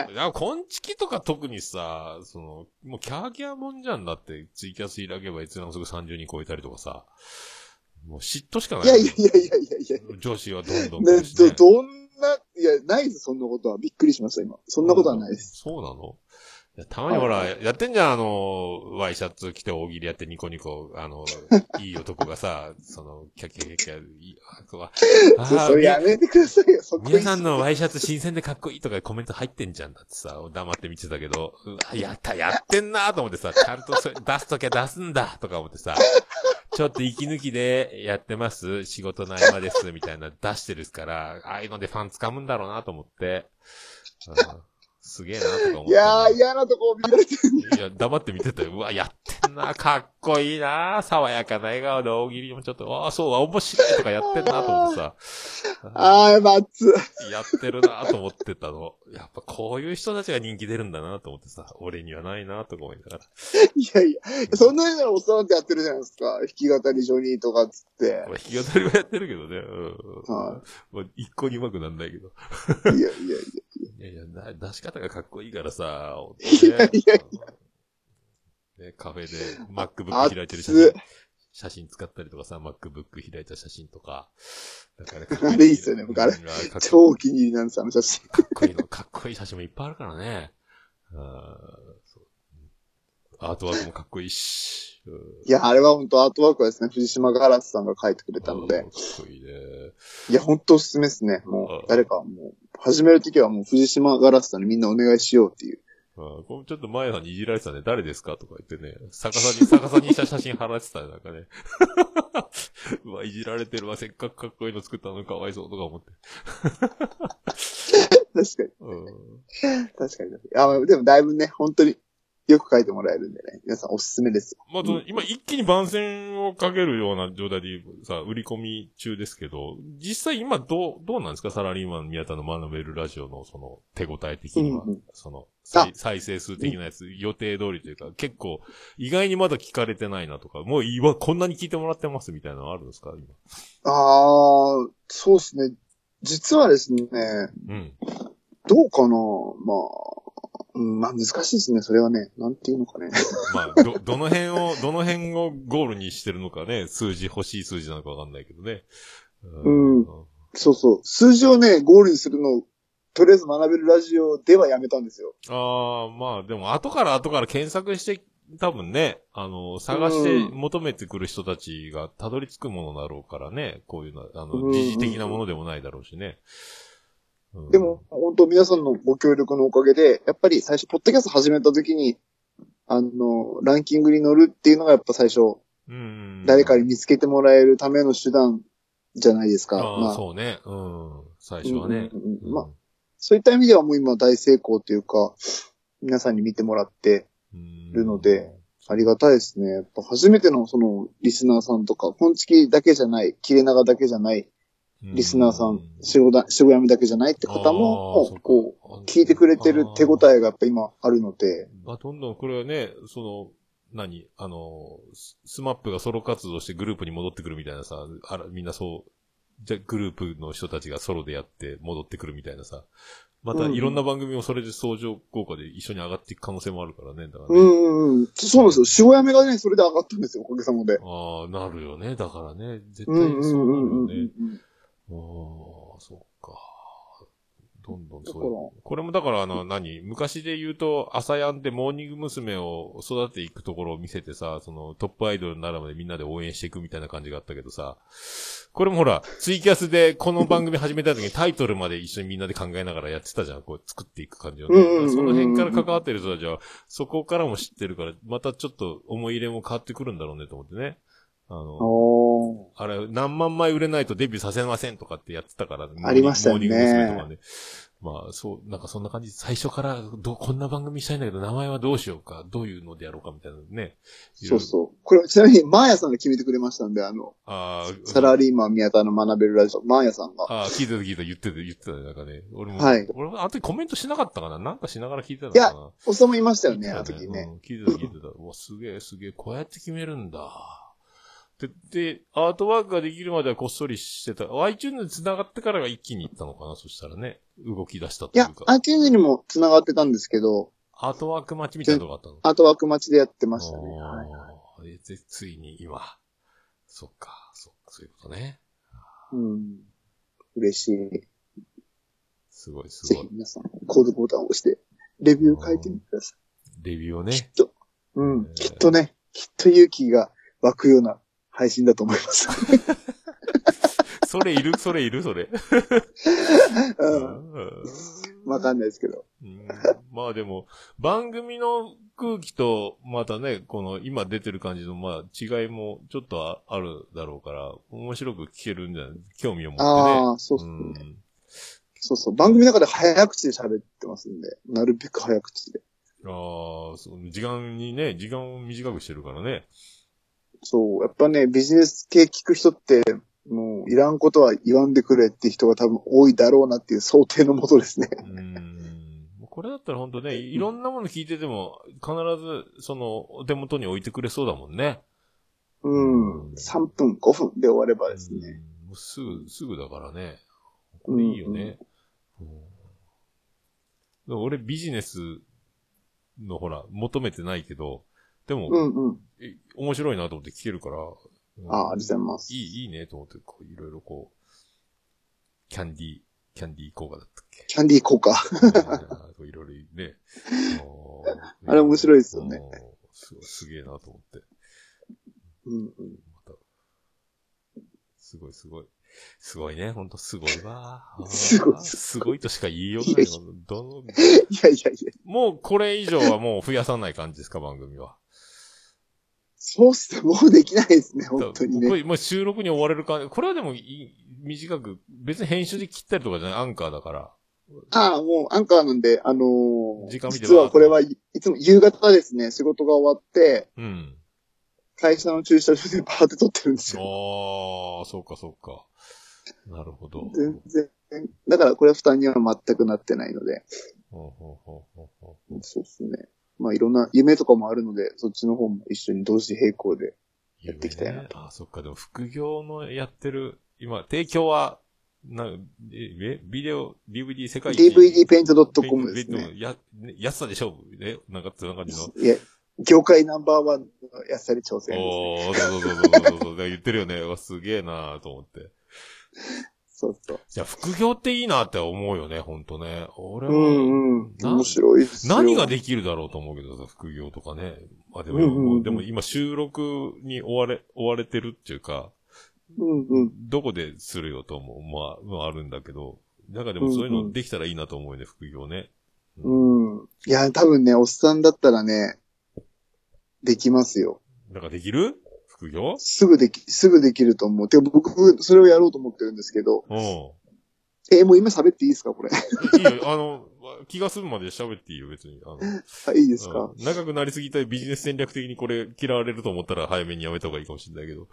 え。いや、こんちきとか特にさ、その、もうキャーキャーもんじゃんだって、ツイキャス開けば閲覧すぐ30人超えたりとかさ、もう嫉妬しかない。いやいやいやいやいやいや。女子はどんどんね、ど、どんな、いや、ないです、そんなことは。びっくりしました、今。そんなことはないです。そうなの？いやたまにほら、やってんじゃん、あの、ワイシャツ着て大喜利やってニコニコ、あの、いい男がさ、その、キャキャキャキャ、いいあ そうあやめてくださいよ、そこ皆さんのワイシャツ新鮮でかっこいいとかコメント入ってんじゃんだってさ、黙って見てたけど、うわ、やった、やってんなと思ってさ、ちゃんとそれ出すときは出すんだとか思ってさ、ちょっと息抜きでやってます？仕事の合間ですみたいな出してるから、ああいうのでファン掴むんだろうなと思って、うんすげえなとか思って、いやー、嫌なとこ見られてる。いや、黙って見てたよ。うわ、やってんな、かっこいいな、爽やかな笑顔で大喜利もちょっと、ああ、そう、面白いとかやってんなと思ってさ。あー、まつ。やってるなと思ってたの。やっぱこういう人たちが人気出るんだなと思ってさ、俺にはないなとか思いながら。いやいや、そんなにならお世話ってやってるじゃないですか。弾き語りジョニーとかっつって。まあ、弾き語りはやってるけどね。うん。はまあ、一向に上手くなんないけど。いやいやいや。いやいや、な出し方がかっこいいからさ、いやいやいね、カフェで MacBook 開いてる写熱っ真、写真使ったりとかさ、MacBook 開いた写真とか。だからあれいいっすよね僕あれ超お気に入りなんです、あの写真。かっこいいの、かっこいい写真もいっぱいあるからね。あーそうアートワークもかっこいいし。うんいや、あれは本当アートワークはですね、藤島ガラスさんが書いてくれたのでうんか。っこいいね。いや、本当おすすめですね。もう、誰かもう、始めるときはもう藤島ガラスさんにみんなお願いしようっていう。うんこれちょっと前さんにいじられてたね。誰ですかとか言ってね。逆さに、逆さにした写真貼られてたね。なんかね。うわ、いじられてるわ。せっかくかっこいいの作ったのにかわいそうとか思って。確かに。うん。確かに。あ、でもだいぶね、本当によく書いてもらえるんでね。皆さんおすすめですよ。まあ、今一気に番宣をかけるような状態でさ、売り込み中ですけど、実際今どう、どうなんですか？サラリーマン宮田のマナベルラジオのその手応え的には。うんうんその再、再生数的なやつ、予定通りというか、結構、意外にまだ聞かれてないなとか、もういいわ、こんなに聞いてもらってますみたいなのあるんですか？今。あー、そうですね。実はですね、うん。どうかな？まあ、うん、まあ難しいですね、それはね。なんていうのかね。まあ、ど、どの辺を、どの辺をゴールにしてるのかね、数字、欲しい数字なのかわかんないけどね。うんそうそう。数字をね、ゴールにするのを、とりあえず学べるラジオではやめたんですよ。ああ、まあでも後から後から検索して、多分ね、あの、探して求めてくる人たちがたどり着くものだろうからね、こういうのは、あの、うん時事的なものでもないだろうしね。うんでも、、本当皆さんのご協力のおかげで、やっぱり最初、ポッドキャスト始めた時に、あの、ランキングに乗るっていうのがやっぱ最初、うん。誰かに見つけてもらえるための手段じゃないですか。ああ、まあ、そうね。うん。最初はね。まあそういった意味ではもう今大成功というか、皆さんに見てもらってうんるので、ありがたいですね。やっぱ初めてのそのリスナーさんとか、本チキだけじゃない、切れ長だけじゃない、リスナーさん、しごだ、しごやみだけじゃないって方も、こう、聞いてくれてる手応え。えがやっぱ今あるので、まあ、どんどんこれはね、その、何？あの、ススマップがソロ活動してグループに戻ってくるみたいなさ、あら、みんなそう、じゃ、グループの人たちがソロでやって戻ってくるみたいなさ、またうんいろんな番組もそれで相乗効果で一緒に上がっていく可能性もあるからね、だからね。うんうんうん。そうなんですよ。しごやめがね、それで上がったんですよ、おかげさまで。ああ、なるよね。だからね、絶うんうん対そううなるんうんようんね。ああ、そっか。どんどんそういう。これもだからあの、何？昔で言うと、朝やんでモーニング娘。を育てていくところを見せてさ、そのトップアイドルになるまでみんなで応援していくみたいな感じがあったけどさ、これもほら、ツイキャスでこの番組始めた時にタイトルまで一緒にみんなで考えながらやってたじゃん。こう作っていく感じをね。その辺から関わってる人たちは、そこからも知ってるから、またちょっと思い入れも変わってくるんだろうねと思ってね。あの、あれ、何万枚売れないとデビューさせませんとかってやってたから、ありましたよねモーニング娘。とかね。まあ、そう、なんかそんな感じ、最初から、ど、こんな番組したいんだけど、名前はどうしようか、どういうのでやろうかみたいなのね。そうそう。これ、ちなみに、マーヤさんが決めてくれましたんで、あの、ああ、サラリーマン宮田の学べるラジオ、マーヤさんが。ああ、聞いてた聞いてた、言ってた、言ってたね、なんかね。俺も、はい俺も、あの時コメントしなかったかななんかしながら聞いてたのかなおっさんもいましたよね、あの時ね。うん聞いてた、聞いてた。うわ、すげえ、すげえ、こうやって決めるんだ。で、で、アートワークができるまではこっそりしてた。iTunes に繋がってからが一気に行ったのかなそしたらね。動き出したといやいうか。、iTunes にも繋がってたんですけど、アートワーク待ちみたいなとこあったの？アートワーク待ちでやってましたね。はい。ついに今。そっか、そっか、そういうことね。うん。嬉しい。すごい、すぜごい。ひ皆さん、購読ボタンを押して、レビュー書いてみてくださレビューをい。きっね。と、うん、きっとね、きっと勇気が湧くような配信だと思います。それいる？それいる？それ。わかんないですけど。うんまあでも、番組の空気と、またね、この今出てる感じの、まあ違いもちょっとああるだろうから、面白く聞けるんじゃない？興味を持ってね。ああ、そうっすね。うん。そうそう。番組の中で早口で喋ってますんで、なるべく早口で。ああ、そう時間にね、時間を短くしてるからね。そう。やっぱね、ビジネス系聞く人って、もう、いらんことは言わんでくれって人が多分多いだろうなっていう想定のもとですね。うん。これだったら本当ね、いろんなもの聞いてても、必ず、その、お手元に置いてくれそうだもんね。うん。3分、5分で終わればですね。うんもうすぐ、すぐだからね。これいいよね。うんでも俺ビジネスのほら、求めてないけど、でも、うんうん。え面白いなと思って聞けるから、うんああ、ありがとうございます。いい、いいねと思って、こう、いろいろこう、キャンディー、キャンディー効果だったっけ？キャンディー効果。いろいろね。あれ面白いですよねうん。すすげえなと思って。うんうん。また。すごいすごい。すごいね。ほんとすごいわ。すごいすごいとしか言いようがないいやいやいや。もうこれ以上はもう増やさない感じですか、番組は。そうっすね。もうできないですね、本当にね。これもう収録に追われる感じ。これはでも短く、別に編集で切ったりとかじゃない、アンカーだから。ああ、もうアンカーなんで、あのー時間見て実はこれはいいつも夕方ですね、仕事が終わって、うん。会社の駐車場でパーって撮ってるんですよ。ああ、そうかそうか。なるほど。全然。だからこれは負担には全くなってないので。ほうほうほうほうほうそうですね。まあいろんな夢とかもあるので、そっちの方も一緒に同時並行で。やっていきたいなとあ、そっか。でも副業のやってる、今、提供は、な、え、えビデオ、DVD 世界一 dvdpaint.com ですね。や、ね安さで勝負ね。なんか、そんな感じの？いや、業界ナンバーワンの安さに挑戦ですね。おー、そうそうそうそうそうそう。言ってるよね。うわすげえなーと思って。そうそう。じゃあ、副業っていいなって思うよね、ほんとね。俺は、うんうん。な面白いですよ。何ができるだろうと思うけどさ、副業とかね。まあでも、うんうんうんでも今収録に追われ、追われてるっていうか、うんうん。どこでするよと思う。まあ、まああるんだけど。なんかでもそういうのできたらいいなと思うよね、副業ね。うん。いや、多分ね、おっさんだったらね、できますよ。なんかできる？副業すぐでき、すぐできると思う。てか僕、それをやろうと思ってるんですけど、うん。えもう今喋っていいですかこれ？いいよ、あの、気が済むまで喋っていいよ、別に。あの あいいですか、うん長くなりすぎたビジネス戦略的にこれ嫌われると思ったら早めにやめた方がいいかもしれないけど。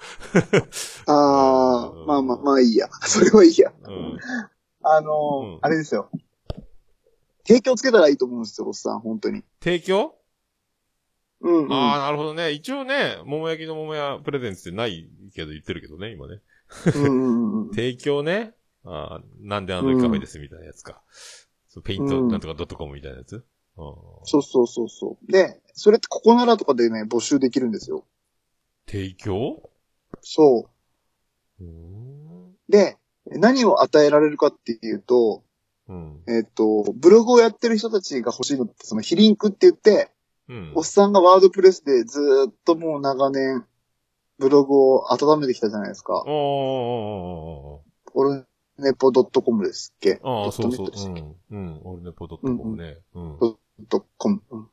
あうんあ、まあまあ、まあいいや。それはいいや。うん。あのーうんあれですよ。提供つけたらいいと思うんですよ、おっさん、本当に。提供？うん、うん。ああ、なるほどね。一応ね、桃焼きの桃屋プレゼンツってないけど言ってるけどね、今ね。うんうんうん。提供ね。ああ、なんであの時カフェですみたいなやつか。そうペイントうんなんとかドットコムみたいなやつ。あーそうそうそうそう。で、それってここならとかでね、募集できるんですよ。提供？そうーん。う。で、何を与えられるかっていうと、うん。えっ、と、ブログをやってる人たちが欲しいのって、そのヒリンクって言って、うんおっ。さんがワードプレスでずーっともう長年、ブログを温めてきたじゃないですか。おーおーおオルネポ .com ですっけああ、そうそう。うん。うん。俺ね、ポドットコムね。ドットコム。うん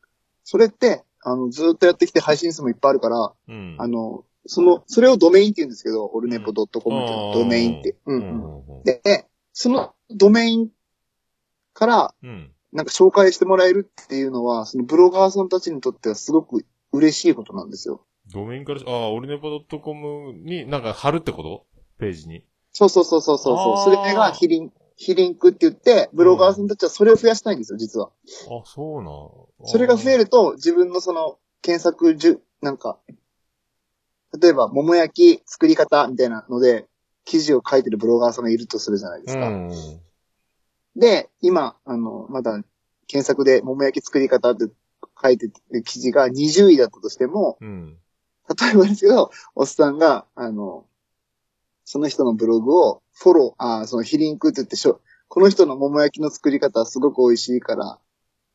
それって、あの、ずーっとやってきて配信数もいっぱいあるから、うん。あの、その、それをドメインって言うんですけど、オルネポ .com っていうのうんドメインって。で、そのドメインから、うん。なんか紹介してもらえるっていうのは、そのブロガーさんたちにとってはすごく嬉しいことなんですよ。ドメインから、ああ、オルネポ .com になんか貼るってこと？ページに。そうそうそうそうそうそう。それがヒリン、ヒリンクって言って、ブロガーさんたちはそれを増やしたいんですよ、実は。あ、そうな。それが増える。ると、自分のその、検索じゅ、なんか、例えば、桃焼き作り方みたいなので、記事を書いてるブロガーさんがいるとするじゃないですか。うん。で、今、あの、まだ、検索で桃焼き作り方って書いてる記事が20位だったとしても、うん。例えばですけど、おっさんが、あの、その人のブログをフォロー、あーそのヒリンクって言ってしょ、この人の桃焼きの作り方はすごく美味しいから、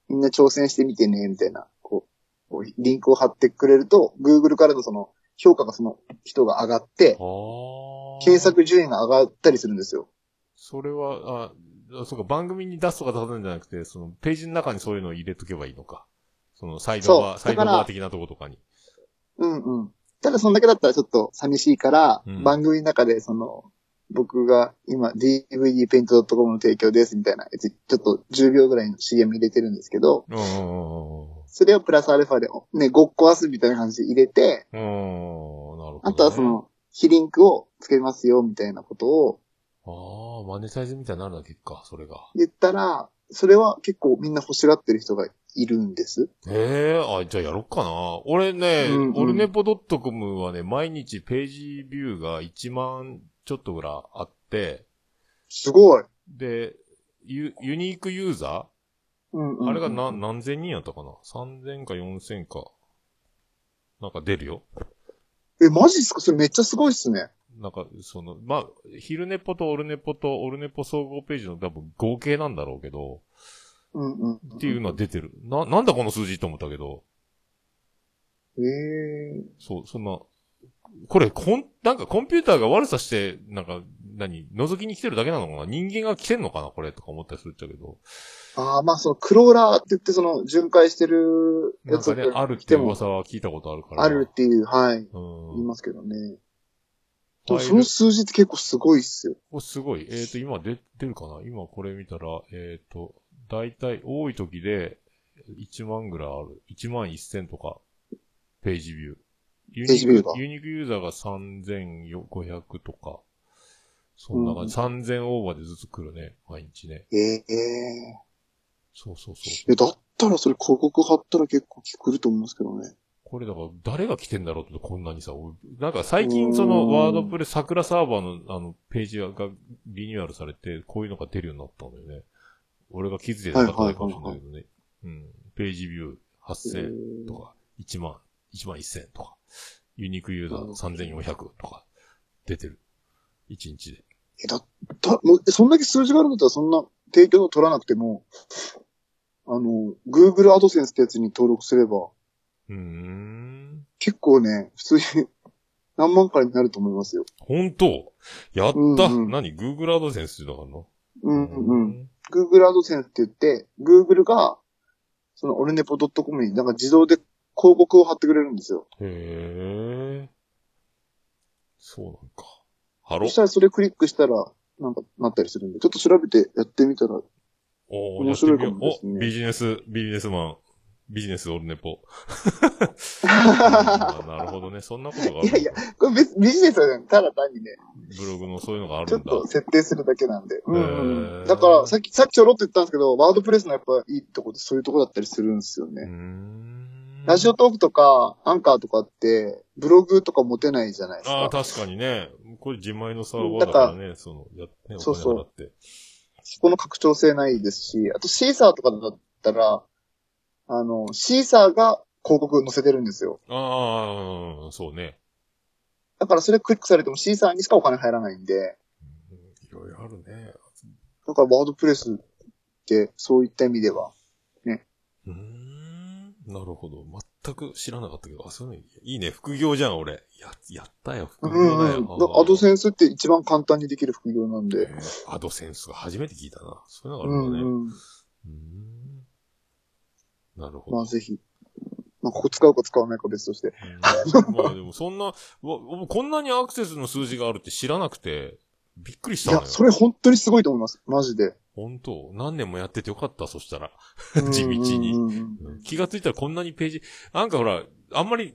みんな挑戦してみてね、みたいな、こう、リンクを貼ってくれると、Google からのその、評価がその人が上がって、ああ。検。索順位が上がったりするんですよ。それは、あ、あそうか、番組に出すとか出すんじゃなくて、その、ページの中にそういうのを入れとけばいいのか。その、サイドバー、サイドバー的なとことかに。うんうん。ただそんだけだったらちょっと寂しいから、うん番組の中でその、僕が今 dvdpaint.com の提供ですみたいなやつ、ちょっと10秒ぐらいの CM 入れてるんですけど、それをプラスアルファで、ね、ごっこ遊びみたいな感じで入れて、ね。あとはそ、の、非リンクをつけますよみたいなことをああ、マネタイズみたいになるだけか、それが。言ったら、それは結構みんな欲しがってる人がいるんです。へえ、あ、じゃあやろっかな。俺ね、うんうんネポ .com はね、毎日ページビューが1万ちょっとぐらいあって、すごい。で、ユユニークユーザうんうん、ーあれがな、何千人やったかな ?3000 か4000か。なんか出るよ。え、マジっすか？それめっちゃすごいっすね。なんか、その、まあ、昼ネポとオルネポとオルネポ総合ページの多分合計なんだろうけど、うんうん。っていうのは出てる。な、なんだこの数字と思ったけど、ええそう、そんな、これ、こん、なんかコンピューターが悪さして、なんか、何、覗きに来てるだけなのかな？人間が来てんのかな？これとか思ったりするっちゃけど。ああ、まあそのクローラーって言ってその巡回してるやつなんかね、あるっていう噂は聞いたことあるから。あるっていう、はい、うん。言いますけどね。その数字って結構すごいっすよ。お、すごい。えっ、と、今出、出るかな？今これ見たら、えっ、と、だいたい多い時で1万ぐらいある。1万1000とか、ページビュー。ユページビューがユニークユーザーが3500とか、そんな感じ。3000オーバーでずつ来るね。毎日ね。ええそうそうそうえ、だったらそれ広告貼ったら結構来ると思いますけどね。これだから、誰が来てんだろうってこんなにさ、俺なんか最近そのうんワードプレス桜サーバーのあのページがリニューアルされて、こういうのが出るようになったんだよね。俺が気づいてなかったかもしれないけどね。うん。ページビュー8000とか、1万、1万1000とか、ユニークユーザー3400とか、出てる。1日で。え、だった、もう、そんだけ数字があるんだったらそんな提供を取らなくても、あの、Google AdSense ってやつに登録すれば、うーん。結構ね、普通に何万回になると思いますよ。本当？やった、うんうん何 ?Google AdSense ってのがあるの？うんうんうん。Google AdSense って言って、Google が、その、オルネポ .com になんか自動で広告を貼ってくれるんですよ。へえ。そうなんか。ハロ？そしたらそれクリックしたら、なんかなったりするんで、ちょっと調べてやってみたら、お面白いかもですねお、ビジネス、ビジネスマン、ビジネスオルネポ。うんなるほどね。そんなことがある。いやいや、これ別ビジネスはただ単にね、ブログのそういうのがあちょっるんだ。と設定するだけなんで。うんへうんーだから、さっき、さっきちょろっと言ったんですけど、ワードプレスのやっぱいいとこってそういうとこだったりするんですよね。ん。ラジオトークとか、アンカーとかって、ブログとか持てないじゃないですああ、か。確かにね。これ自前のサーバーだからね、その、やって、おそうそう。そこの拡張性ないですし、あとシーサーとかだったら、あの、シーサーが広告載せてるんですよ。ああ、そうね。だからそれクリックされてもシーサーにしかお金入らないんで、うんいろいろあるね。だからワードプレスってそういった意味では、うーん。なるほど。全く知らなかったけど、あ、そういうのいいね。副業じゃん、俺。や、やったよ。副う業だよ。んうん。だからアドセンスって一番簡単にできる副業なんで。えーアドセンスが初めて聞いたな。そういうのがうあるんだね。んうん。うーんなるほど。まあぜひ。まあ、ここ使うか使わないか別として。うんまあでもそんな、わこんなにアクセスの数字があるって知らなくて、びっくりしたのよ、。いやそれ本当にすごいと思います。マジで。本当？何年もやっててよかった、そしたら。地道にうんうんうんうん気がついたらこんなにページ、なんかほら、あんまり、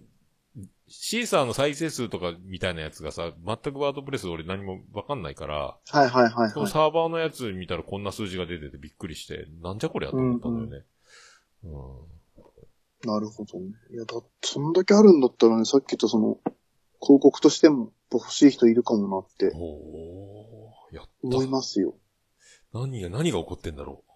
シーサーの再生数とかみたいなやつがさ、全くワードプレス俺何もわかんないから、はいはいはいはい。サーバーのやつ見たらこんな数字が出ててびっくりして、なんじゃこりゃと思ったんだよね。うん。なるほどね。いや、だそんだけあるんだったらね、さっき言ったその、広告としても欲しい人いるかもなっておー、やっ思いた。ますよ。何が、何が起こってんだろう。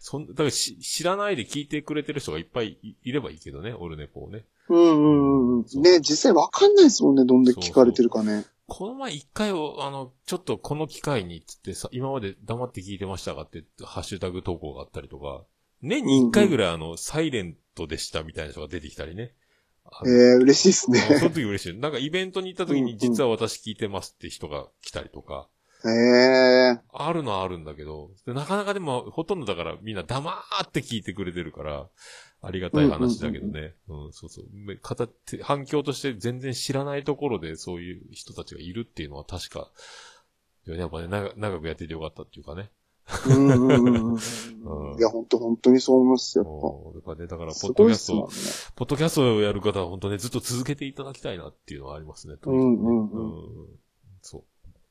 そん、だからし、知らないで聞いてくれてる人がいっぱいいいればいいけどね、オルネポをね。うんうんうんそううん。ね、実際わかんないですもんね、どんだけ聞かれてるかね。この前一回を、あの、ちょっとこの機会につってさ、今まで黙って聞いてましたかって、ハッシュタグ投稿があったりとか、年に一回ぐらいあの、サイレントでしたみたいな人が出てきたりね。あのえー、嬉しいですあそのね。時嬉しい。なんかイベントに行った時うんうんに実は私聞いてますって人が来たりとか、えー、あるのはあるんだけど、でなかなかでもほとんどだからみんな黙って聞いてくれてるから、ありがたい話だけどね。うんそうそう。め形、反響として全然知らないところでそういう人たちがいるっていうのは確か、いややっぱね、長長くやっててよかったっていうかね。うん。いや、本当本当にそう思いますよ。うん。だからね、だから、ポッドキャストね。ポッドキャストをやる方は本当ね、ずっと続けていただきたいなっていうのはありますね。うん。うん。うん。そう。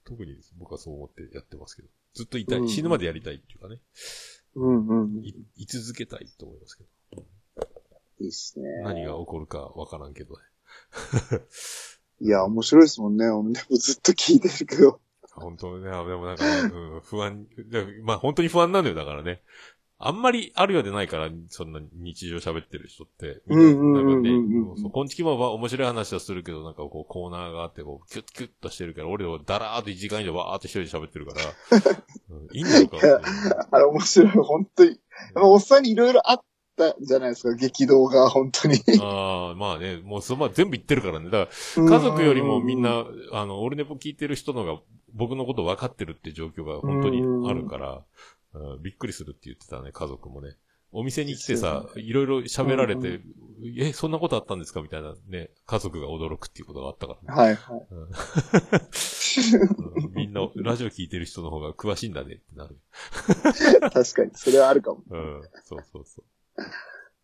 特に僕はそう思ってやってますけど。ずっといたい、死ぬまでやりたいっていうかね。うん。うん。い、い続けたいと思いますけど。いいっすね。何が起こるかわからん。けどね。いや、面白いですもん。ね。俺もずっと聞いてるけど。本当ね、あでもなんかね、うん、不安、だまあ本当に不安なんだよ、だからね。あんまりあるようでないから、そんな日常喋ってる人って。うんうんうんうんなんかね、そうこんちきもまあ面白い話はするけど、なんかこうコーナーがあって、こう、キュッキュッとしてるから、俺はダラーっと1時間以上わーって一人で喋ってるから、うんいいんだろうか。あれ面白い、本当に。まあおっさんにいろいろあったじゃないですか、激動が、本当に。ああ、まあね、もうそのまま全部言ってるからね。だから、家族よりもみんな、あの、オルネポ聞いてる人のが、僕のこと分かってるって状況が本当にあるから、うんびっくりするって言ってたね、家族もね。お店に来てさ、いろいろ喋られて、うえ、そんなことあったんですか？みたいなね、家族が驚くっていうことがあったからね。はいはい。うん みんな、ラジオ聞いてる人の方が詳しいんだねってなる。確かに、それはあるかも。うん、そうそうそ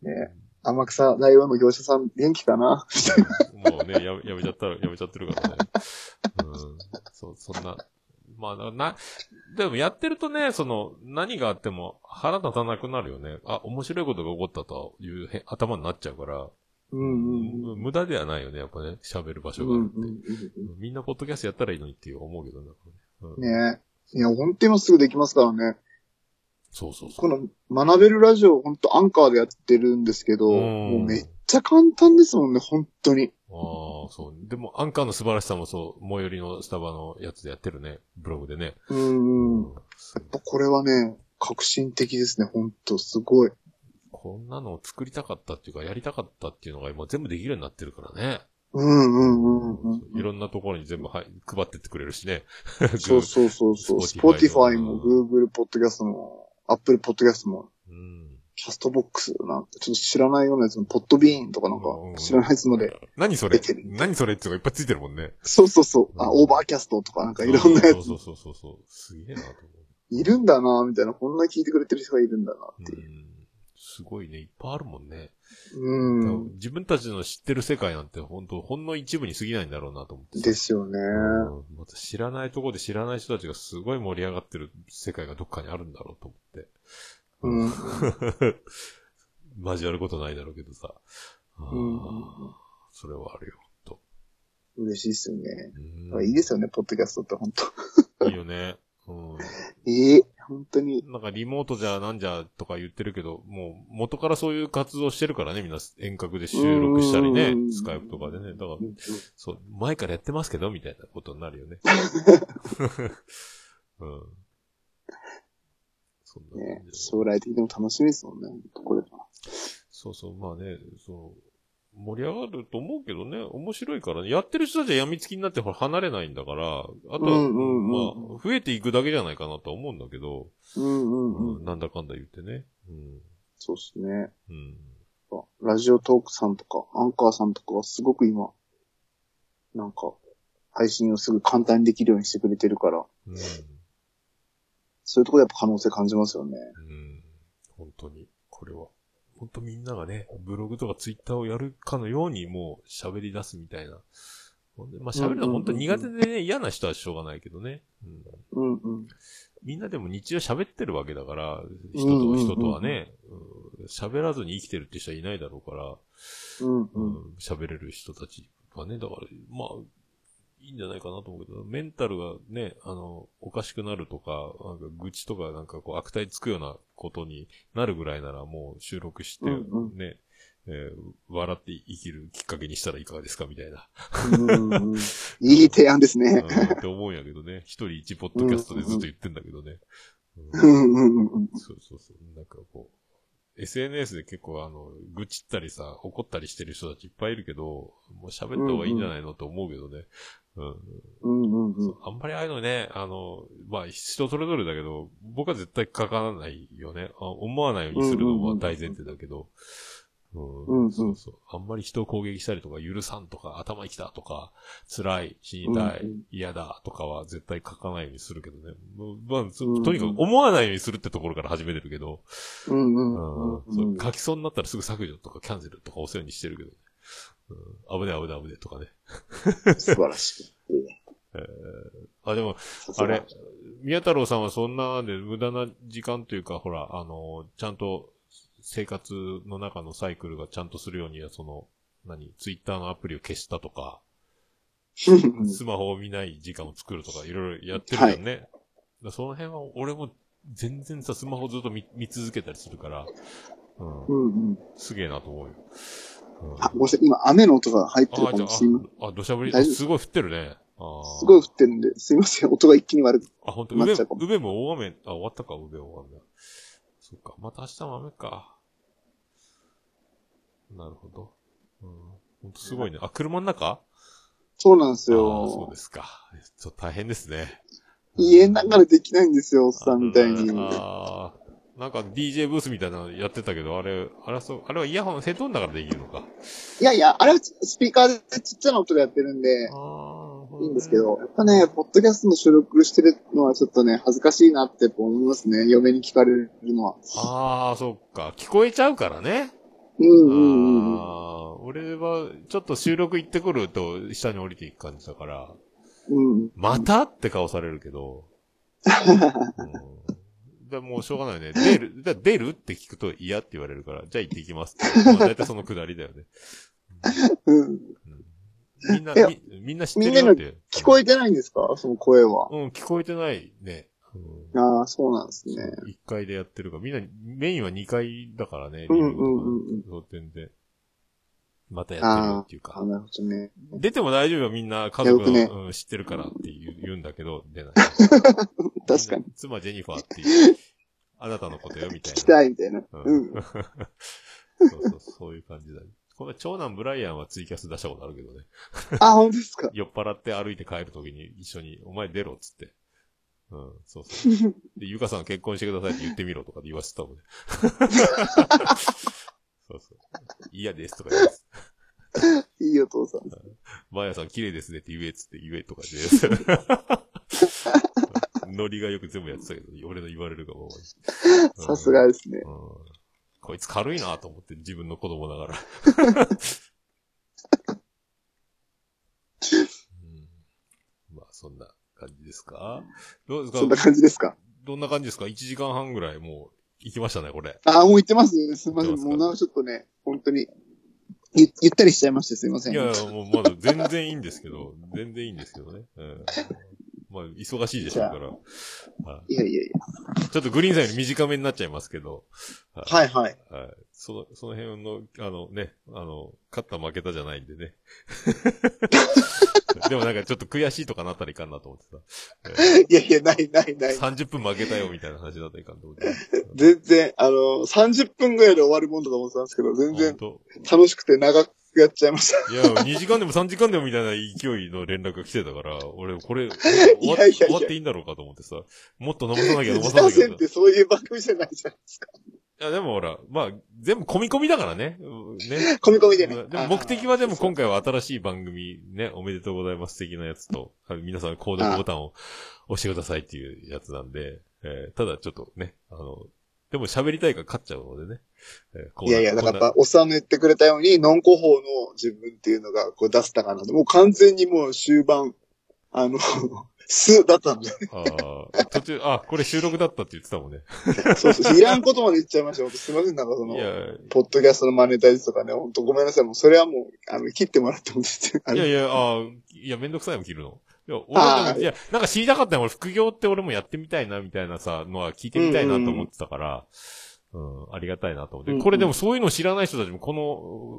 う。ね天草大王の業者さん元気かな？もうね、やめ、やめちゃったら、やめちゃってるからね。うん。そう、そんな。まあ、な、でもやってるとね、その、何があっても腹立たなくなるよね。あ、面白いことが起こったというへ頭になっちゃうから、うんうんうん。無駄ではないよね、やっぱね、喋る場所うんがあるって。うんみんなポッドキャストやったらいいのにって思うけどね。うん、ねいや、本当に今すぐできますからね。そうそうそう。この学べるラジオ、本当アンカーでやってるんですけど、うんもうめっちゃ簡単ですもんね、本当に。ああ、そう。でも、アンカーの素晴らしさもそう、最寄りのスタバのやつでやってるね。ブログでね。うんうん。やっぱこれはね、革新的ですね、本当すごい。こんなのを作りたかったっていうか、やりたかったっていうのが今全部できるようになってるからね。うんうんうんうん。いろんなところに全部、はい、配ってってくれるしね。そうそうそうそう。Spotify Spotify も Google Podcast も Apple Podcast もうん。 Castbox なんてちょっと知らないようなやつも、 Podbean とかなんうんか知らないやつまで。何それ？何それっていうのがいっぱいついてるもんね。そうそうそう。あ、うんオーバーキャストとかなんかいろんなやつそうそうそうそう。すげえなと思いるんだなみたいな。こんな聞いてくれてる人がいるんだなう。っていうう。ん。すごいね、いっぱいあるもんね。うん。自分たちの知ってる世界なんて本当ほんの一部に過ぎないんだろうなと思ってさ。ですよね。うんまた知らないところで知らない人たちがすごい盛り上がってる世界がどっかにあるんだろうと思って。うん。交わることないだろうけどさ。うんそれはあるよ、と。嬉しいですよね。うんいいですよね、ポッドキャストって本当いいよね。うん。ええ本当に。なんかリモートじゃなんじゃとか言ってるけど、もう元からそういう活動してるからね、みんな遠隔で収録したりねう、んスカイプとかでね。だからう、んそう、前からやってますけど、みたいなことになるよね。うん。そんなね将来的にも楽しみですもんね、これは。そうそう、まあね、そう、盛り上がると思うけどね、面白いからね。やってる人たちは病みつきになってほら離れないんだから、あとは、うんうんうんまあ、増えていくだけじゃないかなとは思うんだけど、うんうんうん。うんなんだかんだ言ってね。うん。そうですね。うん。か、ラジオトークさんとか、アンカーさんとかはすごく今、なんか、配信をすぐ簡単にできるようにしてくれてるから、うん。そういうところでやっぱ可能性感じますよね。うん。本当に、これは。本当みんながね、ブログとかツイッターをやるかのようにもう喋り出すみたいな。ほんでまあ喋るのは本当に苦手でね、嫌な人はしょうがないけどね。うん。うんうん。みんなでも日常喋ってるわけだから、人と人とはね、うん喋らずに生きてるって人はいないだろうから、うんううん。れる人たちはね、だから、まあ、いいんじゃないかなと思うけど、メンタルがね、あの、おかしくなるとか、なんか愚痴とかなんかこう悪態つくようなことになるぐらいならもう収録して、うんうんね、えー笑って生きるきっかけにしたらいかがですかみたいな。いい提案ですうんね。って思うんやけどね。一人一ポッドキャストでずっと言ってんだけどね。うんうんうんうんそうそうそう。なんかこう、SNS で結構あの、愚痴ったりさ、怒ったりしてる人たちいっぱいいるけど、もう喋った方がいいんじゃないの？と思うけどね。うん。うんうんうん。あんまりああいうのね、あの、まあ、人それぞれだけど、僕は絶対書かないよね。あ思わないようにするのは大前提だけど。うんうんうんそうそう。あんまり人を攻撃したりとか、許さんとか、頭にきたとか、辛い、死にたい、うんうん嫌だとかは絶対書かないようにするけどね。まあ、そうんうんとにかく思わないようにするってところから始めてるけど、うんううんんうんそう書きそうになったらすぐ削除とかキャンセルとか押すようにしてるけどね。うん、危ねえ危ねえ危ねえとかね。素晴らしい。あ、でも、あれ、宮太郎さんはそんなで無駄な時間というか、ほら、あの、ちゃんと生活の中のサイクルがちゃんとするようには、その、何、ツイッターのアプリを消したとか、う んスマホを見ない時間を作るとか、いろいろやってるよね。だからその辺は俺も全然さ、スマホずっと見見続けたりするから、うん、うんうん。すげえなと思うよ。うんあ、ごめんなさい。今、雨の音が入ってるあ、かもしれません。あ、あ、土砂降り、すごい降ってるね。あーすごい降ってるんで、すいません。音が一気に悪く。あ、本当宇部なっちゃうか、も大雨、あ、終わったか、宇部大雨。そっか、また明日も雨か。なるほど。うん。ほんとすごいね。あ、車の中？そうなんですああー、そうよで。すか。ちょっと大変ですね。家の中でできないんですよ、おっさんみたいに。ああ。なんか DJ ブースみたいなのやってたけど、あれ、あれはそう、あれはイヤホン、ヘッドホンだからできるのか。いやいや、あれはスピーカーでちっちゃな音でやってるんで、ああ、いいんですけ。ど、やっぱね、ポッドキャストの収録してるのはちょっとね、恥ずかしいなって思いますね。嫁に聞かれるのは。ああ、そっか。聞こえちゃうからね。うんうんうん俺は、ちょっと収録行ってくると、下に降りていく感じだから、うん。またって顔されるけど、うん、でもうしょうがないよね。出る、だ出るって聞くと嫌って言われるから、じゃあ行ってきますって。まあ、大体そのくだりだよね。うん。みんな、みみんな知ってるよって。聞こえてないんですか？その声は。うん、聞こえてないね。うんああ、そうなんですね。1階でやってるから、みんな、メインは2階だからね、うんうんうんうんそう全然。またやってるよっていうかあ。なるほどね。出ても大丈夫よ、みんな家族の、いやうん、知ってるからって言う言うんだけど、出ない。確かに。妻ジェニファーっていう、あなたのことよ、みたいな。聞きたいみたいな。ううんん。そうそう、そういう感じだね。こ の長男ブライアンはツイキャス出したことあるけどね。あ、本当ですか？酔っ払って歩いて帰るときに一緒に、お前出ろっつって。うん、そうそう。で、ゆかさん結婚してくださいって言ってみろとかで言わせてたもんね。そうそう。嫌ですとか言います。いいお父さん。マーヤさん綺麗ですねって言えっつって言えとかで。ノリがよく全部やってたけど、俺の言われるがままに。さすがですね。うん。こいつ軽いなと思って自分の子供ながら。うん、まあ、そんな感じですか？どうですそんなか感じですか？どんな感じですか ?1 時間半ぐらいもう行きましたね、これ。あ、もう言ってます？すいません。もうなちょっとね、本当に、ゆ、ゆったりしちゃいましてすいません。いやいや、もうまだ全然いいんですけど、全然いいんですけどね。うん、まあ、忙しいでしょうから。はいやいやいちょっとグリーンさんより短めになっちゃいますけど。や。はいはい。はい。その、その辺の、あのね、あの、勝った負けたじゃないんでね。でもなんかちょっと悔しいとかなったらいかんなと思ってさ。え いやいや、ないないないー。30分負けたよみたいな話だったらいかんと思って。全然、あの、30分ぐらいで終わるもんだと思ってたんですけど、全然本楽しくて長くやっちゃいました。当いや、2時間でも3時間でもみたいな勢いの連絡が来てたから、俺、これ、終わいやいやいや終わっていいんだろうかと思ってさ、もっと伸ばさなきゃ伸ば自さなきゃ家線ってそういう番組じゃないじゃないですか。や、でもほら、まあ、全部込み込みだからね。うんね。込み込みでね。でも目的はでも今回は新しい番組ね、おめでとうございます的なやつと、皆さん購読ボタンを押してくださいっていうやつなんで、えーただちょっとね、あの、でも喋りたいから勝っちゃうのでね。いやいや、だからやっこぱ、おっさんの言ってくれたように、ノンコ法の自分っていうのがこう出せたかなと。もう完全にもう終盤、あの、素だった。んなあー途中、あ、これ収録だったって言ってたもんね。そうそう。いらんことまで言っちゃいました。すいません。なんかそのい、や、ポッドキャストのマネタイズとかね、本当ごめんなさい。もうそれはもう、あの、切ってもらってもですあのいやいや、あーいや、めんどくさいもん切るの。いや、俺でも、いや、なんか知りたかったよ。俺、副業って俺もやってみたいな、みたいなさ、のは聞いてみたいなと思ってたから、うん、ありがたいなと思って。うんうんこれでもそういうの知らない人たちも、こ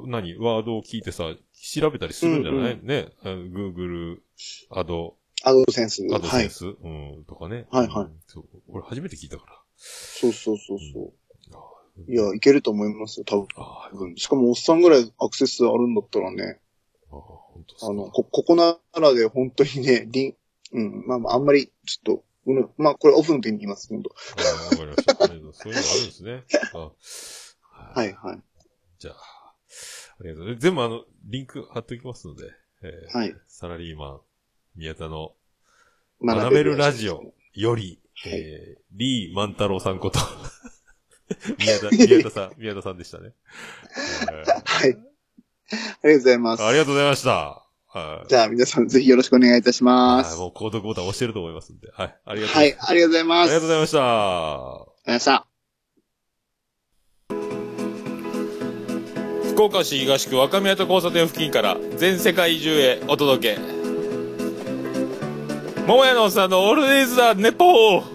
の、何、ワードを聞いてさ、調べたりするんじゃない、うんね。あの Google、アド、アドセンス。アドはい。センス、うん、とかね。はいはいうんそう。俺初めて聞いたから。そうそうそうそう。うんいや、いけると思いますよ、多分。しかも、おっさんぐらいアクセスあるんだったらね、あの、こ、ここならで本当にね、リン、うん、まあまあ、あんまり、ちょっと、うん、まあ、これオフの時に言います、本当あーわかりました。そういうのあるんですね。あはい、はい。じゃあ、ありがとうございます。全部あの、リンク貼っておきますので、えーはい。サラリーマン、宮田の学学べるラジオはいより、えー、リー万太郎さんこと、宮田、宮田さん、宮田さんでしたね。えーはい。ありがとうございます。ありがとうございました。はい。じゃあ、皆さんぜひよろしくお願いいたします。はいもう購読ボタン押してると思いますんで。はい。ありがとうごはい、ざいます。ありがとうございます。ありがとうございました。ありがとうございました。福岡市東区若宮と交差点付近から全世界中へお届け。桃屋のおっさんのオールディーズ・ザ・ネポー